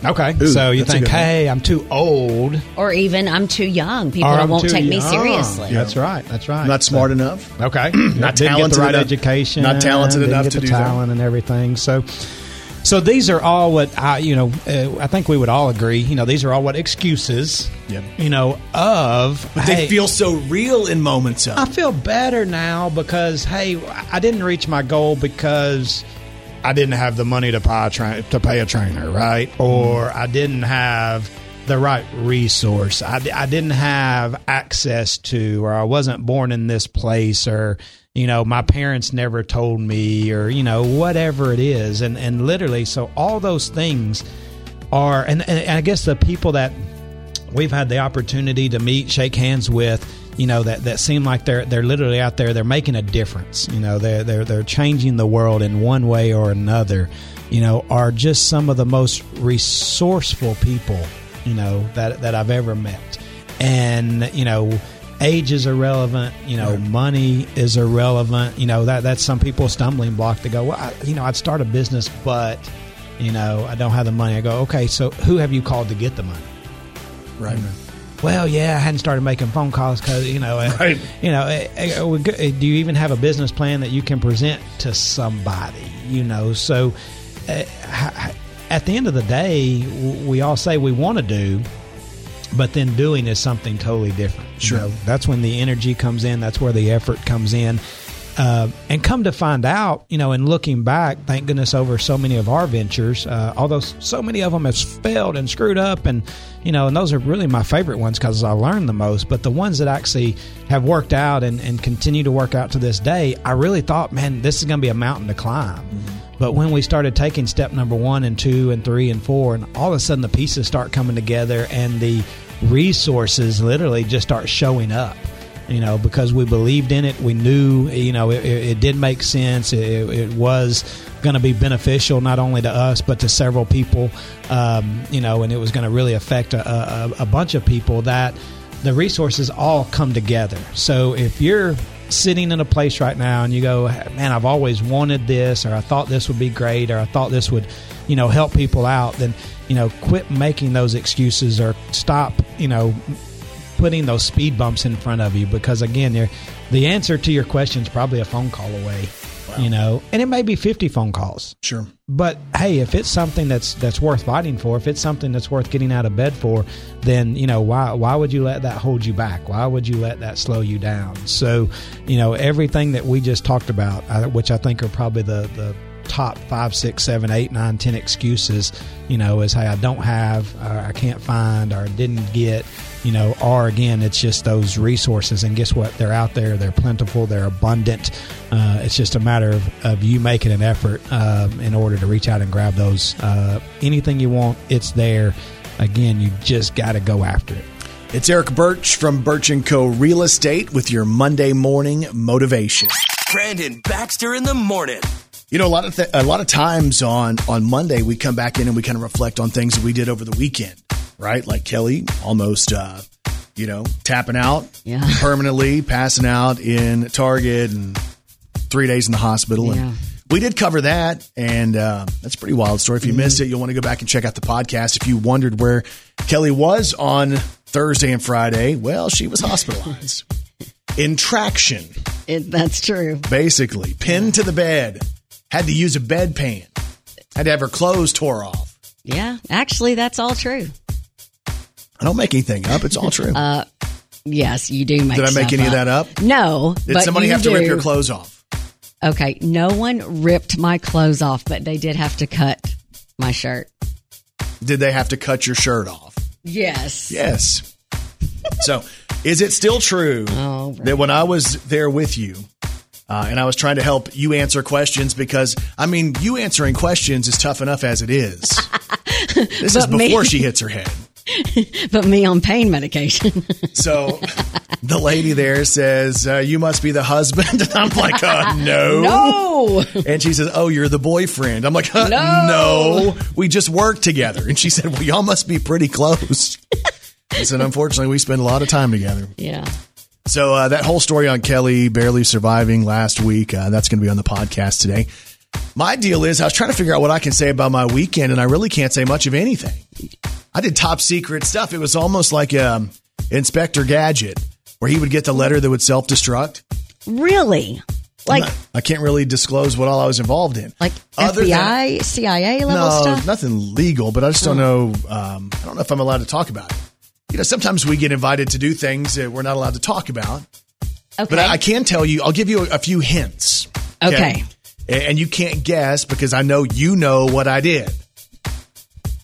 Q: Okay.
A: Ooh,
Q: so you think,
A: good one.
Q: hey, I'm too old.
B: Or even I'm too young. People won't
Q: too
B: take me
Q: young.
B: seriously.
Q: That's right. That's right.
A: Not
Q: So-
A: smart enough.
Q: Okay.
A: Not
Q: didn't get the
A: talented
Q: right
A: enough-
Q: education.
A: not talented
Q: didn't
A: enough
Q: get
A: to
Q: the
A: do that.
Q: talent and everything. So, so these are all what I, you know, uh, I think we would all agree. You know, these are all what excuses.
A: Yep.
Q: You know, of
A: But
Q: hey,
A: they feel so real in moments of.
Q: I feel better now because hey, I didn't reach my goal because I didn't have the money to pay a tra- to pay a trainer, right? Mm-hmm. Or I didn't have the right resource. I, I didn't have access to, or I wasn't born in this place, or you know, my parents never told me, or you know, whatever it is, and and literally, so all those things are, and, and I guess the people that we've had the opportunity to meet, shake hands with, you know that that seem like they're they're literally out there. They're making a difference you know they're they're they're changing the world in one way or another you know are just some of the most resourceful people you know that that I've ever met. And you know age is irrelevant you know money is irrelevant you know that that's some people's stumbling block to go well I, you know I'd start a business but you know I don't have the money. I go okay so who have you called to get the money?
A: Right.
Q: Well, yeah, I hadn't started making phone calls because you know, uh, you know, we go- uh, do you even have a business plan that you can present to somebody? You know, so uh, h- h- at the end of the day, we all say we want to do, but then doing is something totally different. You
A: Sure.
Q: know, that's when the energy comes in. That's where the effort comes in. Uh, and come to find out, you know, and looking back, thank goodness over so many of our ventures, uh, although so many of them have failed and screwed up, and you know, and those are really my favorite ones because I learned the most. But the ones that actually have worked out and, and continue to work out to this day, I really thought, man, this is going to be a mountain to climb. But when we started taking step number one and two and three and four, and all of a sudden the pieces start coming together and the resources literally just start showing up. You know, because we believed in it, we knew, you know, it, it, did make sense. It, it was going to be beneficial not only to us but to several people. Um, you know, and it was going to really affect a, a, a bunch of people. That the resources all come together. So if you're sitting in a place right now and you go, man, I've always wanted this, or I thought this would be great, or I thought this would, you know, help people out, then, you know, quit making those excuses or stop, you know, putting those speed bumps in front of you because again, the answer to your question is probably a phone call away. You know, and it may be fifty phone calls.
A: Sure.
Q: But hey, if it's something that's that's worth fighting for, if it's something that's worth getting out of bed for, then you know why why would you let that hold you back? Why would you let that slow you down? So, you know, everything that we just talked about, which I think are probably the the top five, six, seven, eight, nine, ten excuses, you know, is hey, I don't have, or I can't find, or didn't get, you know, are again, it's just those resources. And guess what? They're out there. They're plentiful. They're abundant. Uh, it's just a matter of, of you making an effort um, in order to reach out and grab those. Uh, anything you want, it's there. Again, you just got to go after it.
A: It's Eric Birch from Birch and Co. Real Estate with your Monday morning motivation.
D: Brandon Baxter in the morning.
A: You know, a lot of th- a lot of times on on Monday we come back in and we kind of reflect on things that we did over the weekend, right? Like Kelly almost, uh, you know, tapping out
B: Yeah.
A: permanently, passing out in Target, and three days in the hospital.
B: Yeah.
A: And we did cover that, and uh, that's a pretty wild story. If you missed it, you'll want to go back and check out the podcast. If you wondered where Kelly was on Thursday and Friday, well, she was hospitalized in traction
B: It, that's true.
A: basically pinned to the bed. Had to use a bedpan. Had to have her clothes tore off.
B: Yeah, actually, that's all true.
A: I don't make anything up. It's all true.
B: Uh, yes, you do make.
A: Did I make any of that up?
B: No.
A: Did somebody have to rip your clothes off?
B: Okay, no one ripped my clothes off, but they did have to cut my shirt.
A: Did they have to cut your shirt off?
B: Yes.
A: Yes. so, is it still true
B: Oh,
A: that when I was there with you uh, and I was trying to help you answer questions because, I mean, you answering questions is tough enough as it is. this is
B: But me-
A: before she hits her head.
B: but me on pain medication.
A: So the lady there says, uh, You must be the husband. And I'm like, uh, No.
B: no.
A: And she says, Oh, you're the boyfriend. I'm like, uh,
B: No.
A: no. We just work together. And she said, Well, y'all must be pretty close. I said, Unfortunately, we spend a lot of time together.
B: Yeah.
A: So uh, that whole story on Kelly barely surviving last week, uh, that's going to be on the podcast today. My deal is I was trying to figure out what I can say about my weekend, and I really can't say much of anything. I did top secret stuff. It was almost like um, Inspector Gadget, where he would get the letter that would self destruct.
B: Really? Like
A: I can't really disclose what all I was involved in.
B: like
A: Other
B: FBI, CIA level
A: no,
B: stuff?
A: nothing legal, but I just don't know. Um, I don't know if I'm allowed to talk about it. You know, sometimes we get invited to do things that we're not allowed to talk about.
B: Okay.
A: But I, I can tell you, I'll give you a, a few hints.
B: Okay.
A: And, and you can't guess because I know you know what I did.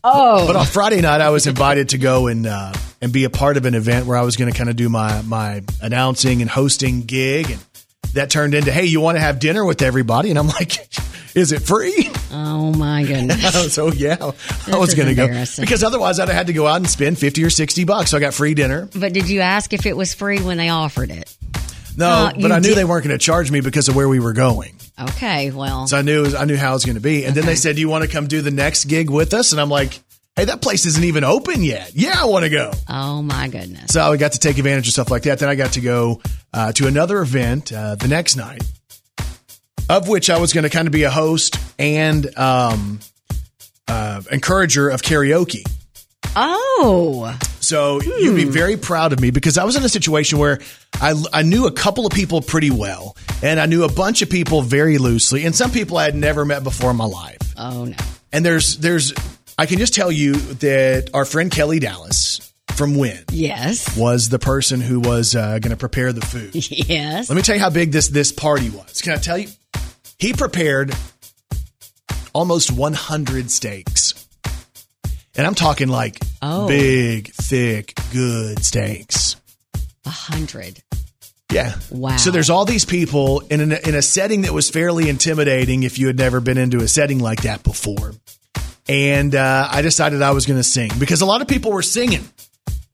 B: Oh.
A: But on Friday night, I was invited to go and uh, and be a part of an event where I was going to kind of do my my announcing and hosting gig, and that turned into, hey, you want to have dinner with everybody? And I'm like, Is it free?
B: Oh my goodness.
A: so yeah, I was going to go because otherwise I'd have had to go out and spend fifty or sixty bucks. So I got free dinner.
B: But did you ask if it was free when they offered it?
A: No,
B: Uh,
A: but I knew
B: did-
A: they weren't going to charge me because of where we were going.
B: Okay, well,
A: So I knew I knew how it was going to be. And then they said, "Do you want to come do the next gig with us?" And I'm like, "Hey, that place isn't even open yet. Yeah, I want to go."
B: oh my goodness.
A: So I got to take advantage of stuff like that. Then I got to go uh, to another event uh, the next night, of which I was going to kind of be a host and um, uh, encourager of karaoke.
B: Oh,
A: So you'd be very proud of me because I was in a situation where I, I knew a couple of people pretty well, and I knew a bunch of people very loosely, and some people I had never met before in my life.
B: oh no.
A: And there's there's I can just tell you that our friend Kelly Dallas from Wynne
B: Yes.
A: was the person who was uh, going to prepare the food.
B: Yes.
A: Let me tell you how big this this party was. Can I tell you? He prepared almost 100 steaks. And I'm talking like
B: Oh.
A: big, thick, good steaks.
B: A hundred.
A: Yeah.
B: Wow.
A: So there's all these people in a, in a setting that was fairly intimidating if you had never been into a setting like that before. And uh, I decided I was going to sing because a lot of people were singing.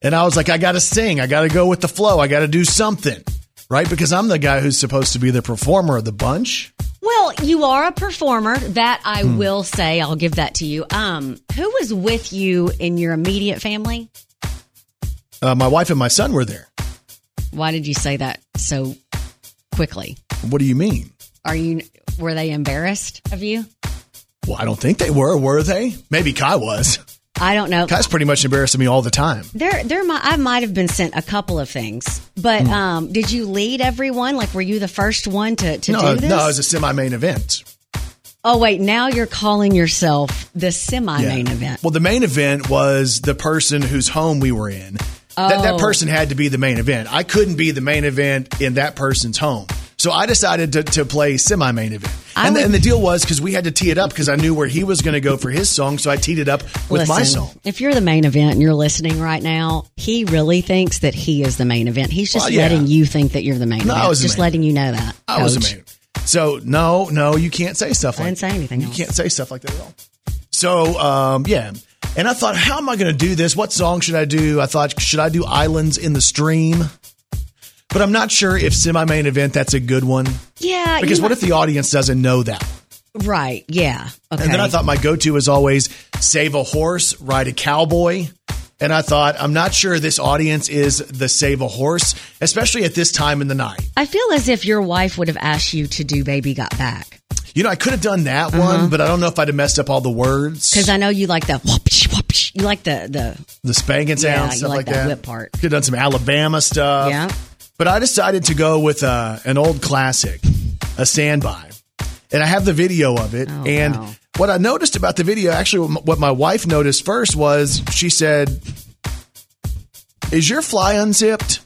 A: And I was like, I got to sing. I got to go with the flow. I got to do something. Right? Because I'm the guy who's supposed to be the performer of the bunch.
B: Well, you are a performer. That I
A: Hmm.
B: will say. I'll give that to you. Um, who was with you in your immediate family?
A: Uh, my wife and my son were there.
B: Why did you say that so quickly?
A: What do you mean?
B: Are you were they embarrassed of you?
A: Well, I don't think they were, were they? Maybe Kai was.
B: I don't know.
A: Kai's pretty much embarrassed me all the time.
B: There, there. mi- I might have been sent a couple of things, but
A: Hmm.
B: um, did you lead everyone? Like, were you the first one to to
A: no,
B: do this?
A: no, it was a semi-main event.
B: oh wait, now you're calling yourself the semi-main
A: Yeah.
B: event.
A: Well, the main event was the person whose home we were in. That, that
B: Oh.
A: person had to be the main event. I couldn't be the main event in that person's home. So I decided to, to play semi main event. And, the, and the deal was because we had to tee it up because I knew where he was going to go for his song. So I teed it up with my song.
B: If you're the main event and you're listening right now, he really thinks that he is the main event. He's just
A: Well, yeah.
B: letting you think that you're the main
A: No, I
B: event.
A: was
B: just letting you know that.
A: I was the
B: Coach.
A: main So no, no, you can't say stuff like.
B: I didn't say anything.
A: You
B: else.
A: can't say stuff like that at all. So, um, yeah. And I thought, how am I going to do this? What song should I do? I thought, should I do Islands in the Stream? But I'm not sure if semi main event, that's a good one.
B: Yeah,
A: Because what if the audience doesn't know that?
B: Right. Yeah. Okay.
A: And then I thought my go to is always save a horse, ride a cowboy. And I thought, I'm not sure this audience is the save a horse, especially at this time in the night.
B: I feel as if your wife would have asked you to do "Baby Got Back"
A: You know, I could have done that
B: Uh-huh.
A: one, but I don't know if I'd have messed up all the words.
B: because I know you like the whoopsh, whoopsh. You like the the
A: the spanking sound,
B: Yeah, you
A: stuff
B: like
A: like,
B: that
A: that.
B: whip part.
A: Could have done some Alabama stuff.
B: Yeah.
A: But I decided to go with uh, an old classic, a standby. And I have the video of it.
B: Oh,
A: and
B: wow.
A: what I noticed about the video, actually, what my wife noticed first was she said, Is your fly unzipped?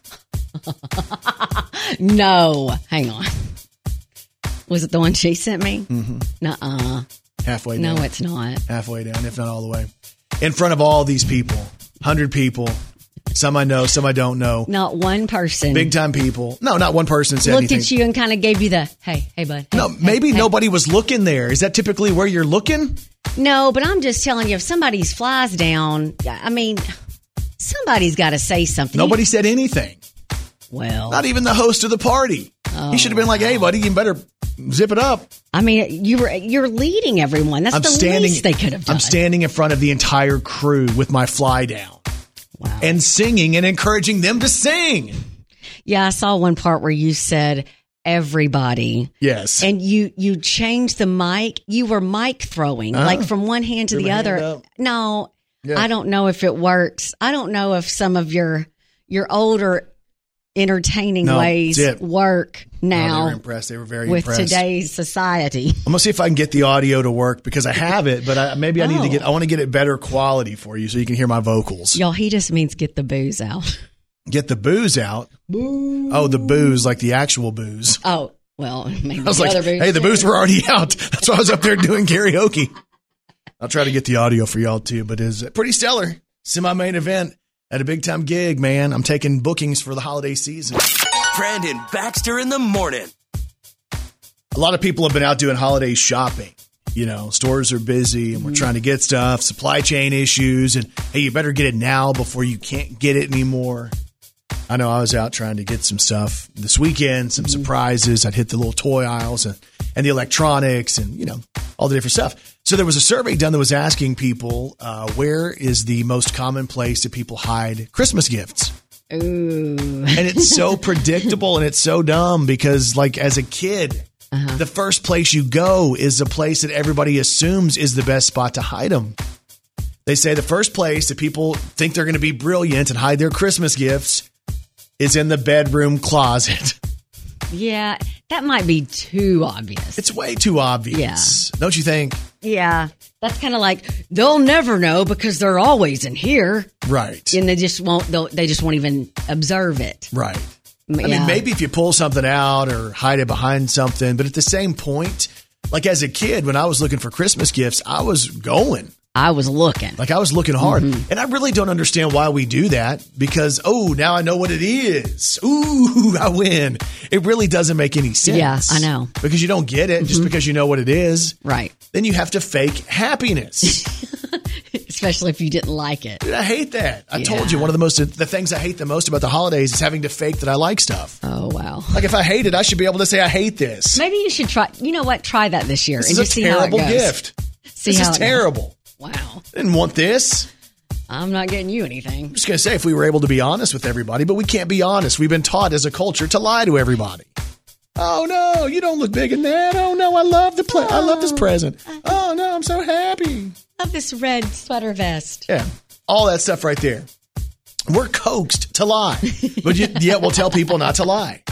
B: no. Hang on. Was it the one she sent me?
A: Mm-hmm.
B: Nuh-uh.
A: Halfway
B: No, it's not.
A: Halfway down, if not all the way. In front of all these people, 100 people. Some I know, some I don't know.
B: Not one person
A: Big time people. No, not one person said
B: looked
A: anything.
B: at you and kind of gave you the hey, hey, bud. hey,
A: No,
B: hey,
A: maybe
B: hey."
A: nobody was looking there. Is that typically where you're looking?
B: No, but I'm just telling you, if somebody's flies down, I mean, somebody's got to say something.
A: Nobody said anything.
B: Well,
A: Not even the host of the party. he should have been like, "Hey, buddy, you better zip it up."
B: I mean, you were you're leading everyone. That's
A: I'm
B: the
A: standing.
B: least they could have done.
A: I'm standing in front of the entire crew with my fly down, and singing and encouraging them to sing.
B: Yeah, I saw one part where you said everybody.
A: Yes.
B: And you you changed the mic. You were mic throwing
A: Uh-huh.
B: like from one hand to the other. No,
A: Yeah.
B: I don't know if it works. I don't know if some of your your older entertaining
A: No,
B: ways
A: it's it.
B: Work
A: Oh, they
B: now
A: were impressed. They were very
B: with
A: impressed.
B: today's society.
A: I'm gonna see if I can get the audio to work because I have it, but I, maybe I need to
B: Oh.
A: get. I want to get it better quality for you so you can hear my vocals.
B: Y'all, he just means get the booze out.
A: Get the booze out. Boo. Oh, the booze, like the actual booze.
B: Oh, well, maybe
A: I was
B: the
A: like,
B: other booze.
A: hey, the booze were already out. That's why I was up there doing karaoke. I'll try to get the audio for y'all too, but it's pretty stellar. Semi main event at a big time gig, man. I'm taking bookings for the holiday season.
D: Brandon Baxter in the morning.
A: A lot of people have been out doing holiday shopping. You know, stores are busy and we're trying to get stuff, supply chain issues, and hey, you better get it now before you can't get it anymore. I know I was out trying to get some stuff this weekend, some surprises. I'd hit the little toy aisles and, and the electronics and, you know, all the different stuff. So there was a survey done that was asking people uh, where is the most common place that people hide Christmas gifts?
B: Ooh.
A: and it's so predictable and it's so dumb because like as a kid uh-huh. the first place you go is the place that everybody assumes is the best spot to hide them they say the first place that people think they're going to be brilliant and hide their christmas gifts is in the bedroom closet
B: Yeah, that might be too obvious.
A: it's way too obvious Yeah. don't you think
B: Yeah, that's kind of like they'll never know because they're always in here,
A: right
B: and they just won't. They'll, they just won't even observe it.
A: right
B: M-
A: I
B: yeah.
A: mean, maybe if you pull something out or hide it behind something, but at the same point, like as a kid, when I was looking for Christmas gifts, I was going.
B: I was looking.
A: Like I was looking hard.
B: Mm-hmm.
A: And I really don't understand why we do that because, oh, now I know what it is. Ooh, I win. It really doesn't make any sense.
B: Yeah, I know. Mm-hmm.
A: Because you don't get it just because you know what it is.
B: Right.
A: Then you have to fake happiness.
B: Especially if you didn't like it.
A: Dude, I hate that. I
B: Yeah.
A: told you one of the most, the things I hate the most about the holidays is having to fake that I like stuff.
B: Oh wow.
A: Like if I hate it, I should be able to say I hate this.
B: Maybe you should try. You know what? Try that this year
A: This
B: and just see
A: terrible
B: how it goes.
A: gift.
B: See
A: this is terrible.
B: Wow.
A: Didn't want this.
B: I'm not getting you anything.
A: I'm just going to say if we were able to be honest with everybody, but we can't be honest. We've been taught as a culture to lie to everybody. Oh no, you don't look big in that. Oh no, I love the pla- I love this oh. present. Oh no, I'm so happy.
B: Love this red sweater vest.
A: Yeah, all that stuff right there. We're coaxed to lie, but yet we'll tell people not to lie.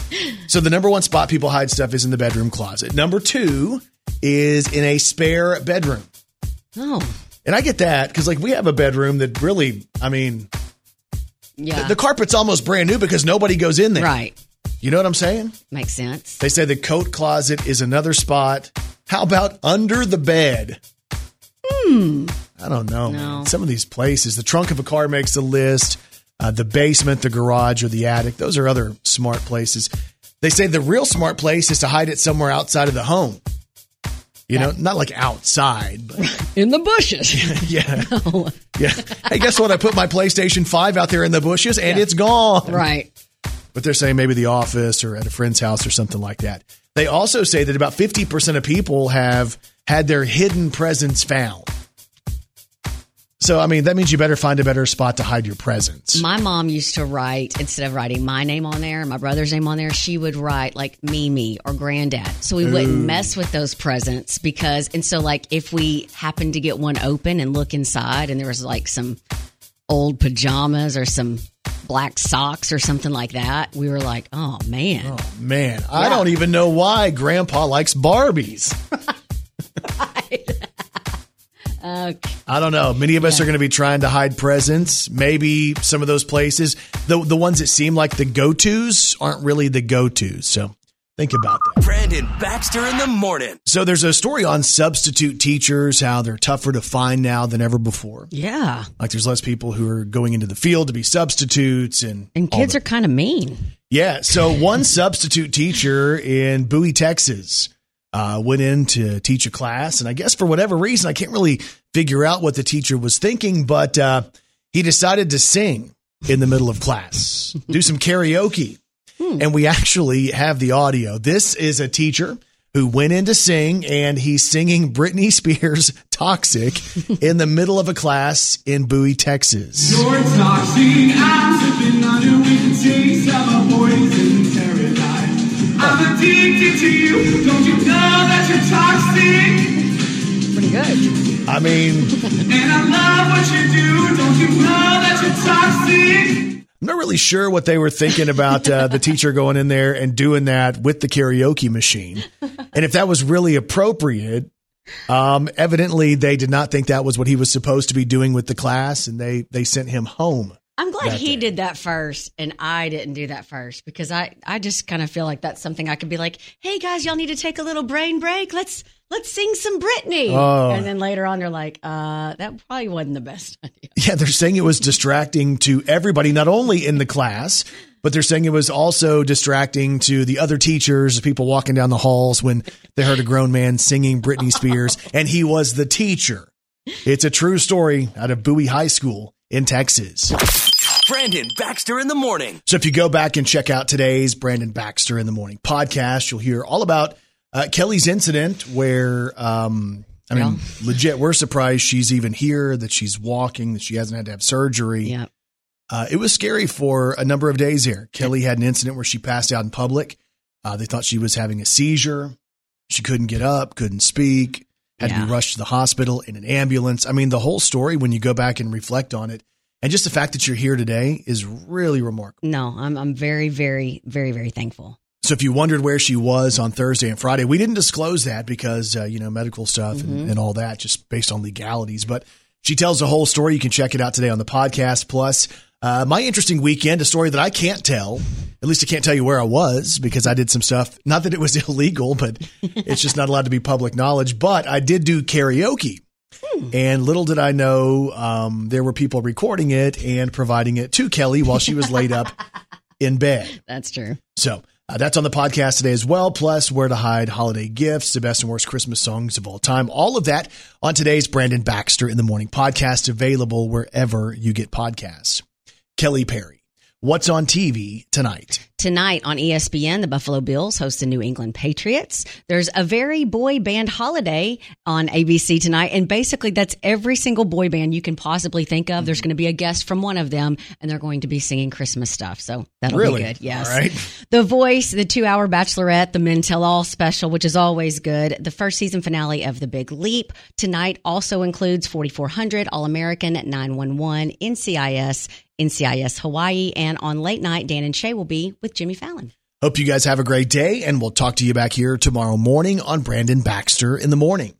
A: So the number one spot people hide stuff is in the bedroom closet. Number two is in a spare bedroom.
B: Oh,
A: And I get that because like we have a bedroom that really, I mean,
B: yeah.
A: the, the carpet's almost brand new because nobody goes in there.
B: right.
A: You know what I'm saying?
B: Makes sense.
A: They say the coat closet is another spot. How about under the bed?
B: Hmm.
A: I don't know. man. Some of these places, the trunk of a car makes the list. Uh, the basement, the garage, or the attic. Those are other smart places. They say the real smart place is to hide it somewhere outside of the home. You know, not like outside, but
B: In the bushes.
A: yeah, yeah. Hey, guess what? I put my PlayStation Five out there in the bushes, and it's gone.
B: right.
A: But they're saying maybe the office or at a friend's house or something like that. They also say that about 50% of people have had their hidden presents found. So, I mean, that means you better find a better spot to hide your presents.
B: My mom used to write instead of writing my name on there, my brother's name on there. She would write like Mimi or Granddad, so we wouldn't mess with those presents because. And so, like, if we happened to get one open and look inside, and there was like some old pajamas or some black socks or something like that, we were like, "Oh man, Oh
A: Man, I don't even know why Grandpa likes Barbies.
B: Okay.
A: I don't know. Many of us are going to be trying to hide presents. Maybe some of those places, the the ones that seem like the go tos, aren't really the go tos. So think about that.
D: Brandon Baxter in the morning.
A: So there's a story on substitute teachers, how they're tougher to find now than ever before.
B: yeah."
A: Like there's less people who are going into the field to be substitutes and
B: And kids
A: that.
B: are kind of mean.
A: Yeah. So one substitute teacher in Bowie, Texas, uh, went in to teach a class, and I guess for whatever reason, I can't really figure out what the teacher was thinking, but uh, he decided to sing in the middle of class, do some karaoke, and we actually have the audio. This is a teacher. Who went in to sing and he's singing Britney Spears Toxic in the middle of a class in Bowie, Texas.
R: You're toxic, I'm sipping on your weak summer poison paradise. I'm addicted to you, don't you know that you're toxic?
B: Pretty good.
A: I mean,
R: And I love what you do, don't you know that you're toxic?
A: I'm not really sure what they were thinking about uh, the teacher going in there and doing that with the karaoke machine. And if that was really appropriate, um, evidently they did not think that was what he was supposed to be doing with the class, and they they sent him home.
B: I'm glad
A: that
B: he did that first and I didn't do that first because I, I just kind of feel like that's something I could be like, hey guys, y'all need to take a little brain break. Let's let's sing some Britney.
A: Oh.
B: And then later on they're like, uh, that probably wasn't the best idea.
A: Yeah, they're saying it was distracting to everybody, not only in the class, But they're saying it was also distracting to the other teachers, people walking down the halls when they heard a grown man singing Britney Spears, and he was the teacher. It's a true story out of Bowie High School in Texas.
D: Brandon Baxter in the morning.
A: So if you go back and check out today's Brandon Baxter in the Morning podcast, you'll hear all about uh, Kelly's incident where, um, I mean, legit, we're surprised she's even here, that she's walking, that she hasn't had to have surgery.
B: Yeah.
A: Uh, it was scary for a number of days here. Kelly had an incident where she passed out in public. Uh, they thought she was having a seizure. She couldn't get up, couldn't speak, had to be rushed to the hospital in an ambulance. I mean, the whole story, when you go back and reflect on it, and just the fact that you're here today is really remarkable.
B: No, I'm I'm very very very very thankful.
A: So if you wondered where she was on Thursday and Friday, we didn't disclose that because uh, you know medical stuff
B: Mm-hmm.
A: and, and all that, just based on legalities. But she tells the whole story. You can check it out today on the podcast. Plus, uh, my interesting weekend, a story that I can't tell. At least I can't tell you where I was because I did some stuff. Not that it was illegal, but it's just not allowed to be public knowledge. But I did do karaoke. And little did I know, um, there were people recording it and providing it to Kelly while she was laid up in bed.
B: That's true.
A: So uh, that's on the podcast today as well. Plus, where to hide holiday gifts, the best and worst Christmas songs of all time. All of that on today's Brandon Baxter in the Morning podcast, available wherever you get podcasts. Kelly Perry, what's on TV tonight?
B: Tonight on ESPN, the Buffalo Bills host the New England Patriots. There's a very boy band holiday on ABC tonight. And basically, that's every single boy band you can possibly think of. There's mm-hmm. going to be a guest from one of them, and they're going to be singing Christmas stuff. So that'll
A: Really?
B: be good. Yes.
A: All right.
B: The Voice, the two hour Bachelorette, the Men Tell All special, which is always good. The first season finale of The Big Leap tonight also includes 4400, All American, 911, NCIS, NCIS Hawaii, and on late night, Dan and Shay will be with Jimmy Fallon.
A: Hope you guys have a great day, and we'll talk to you back here tomorrow morning on Brandon Baxter in the Morning.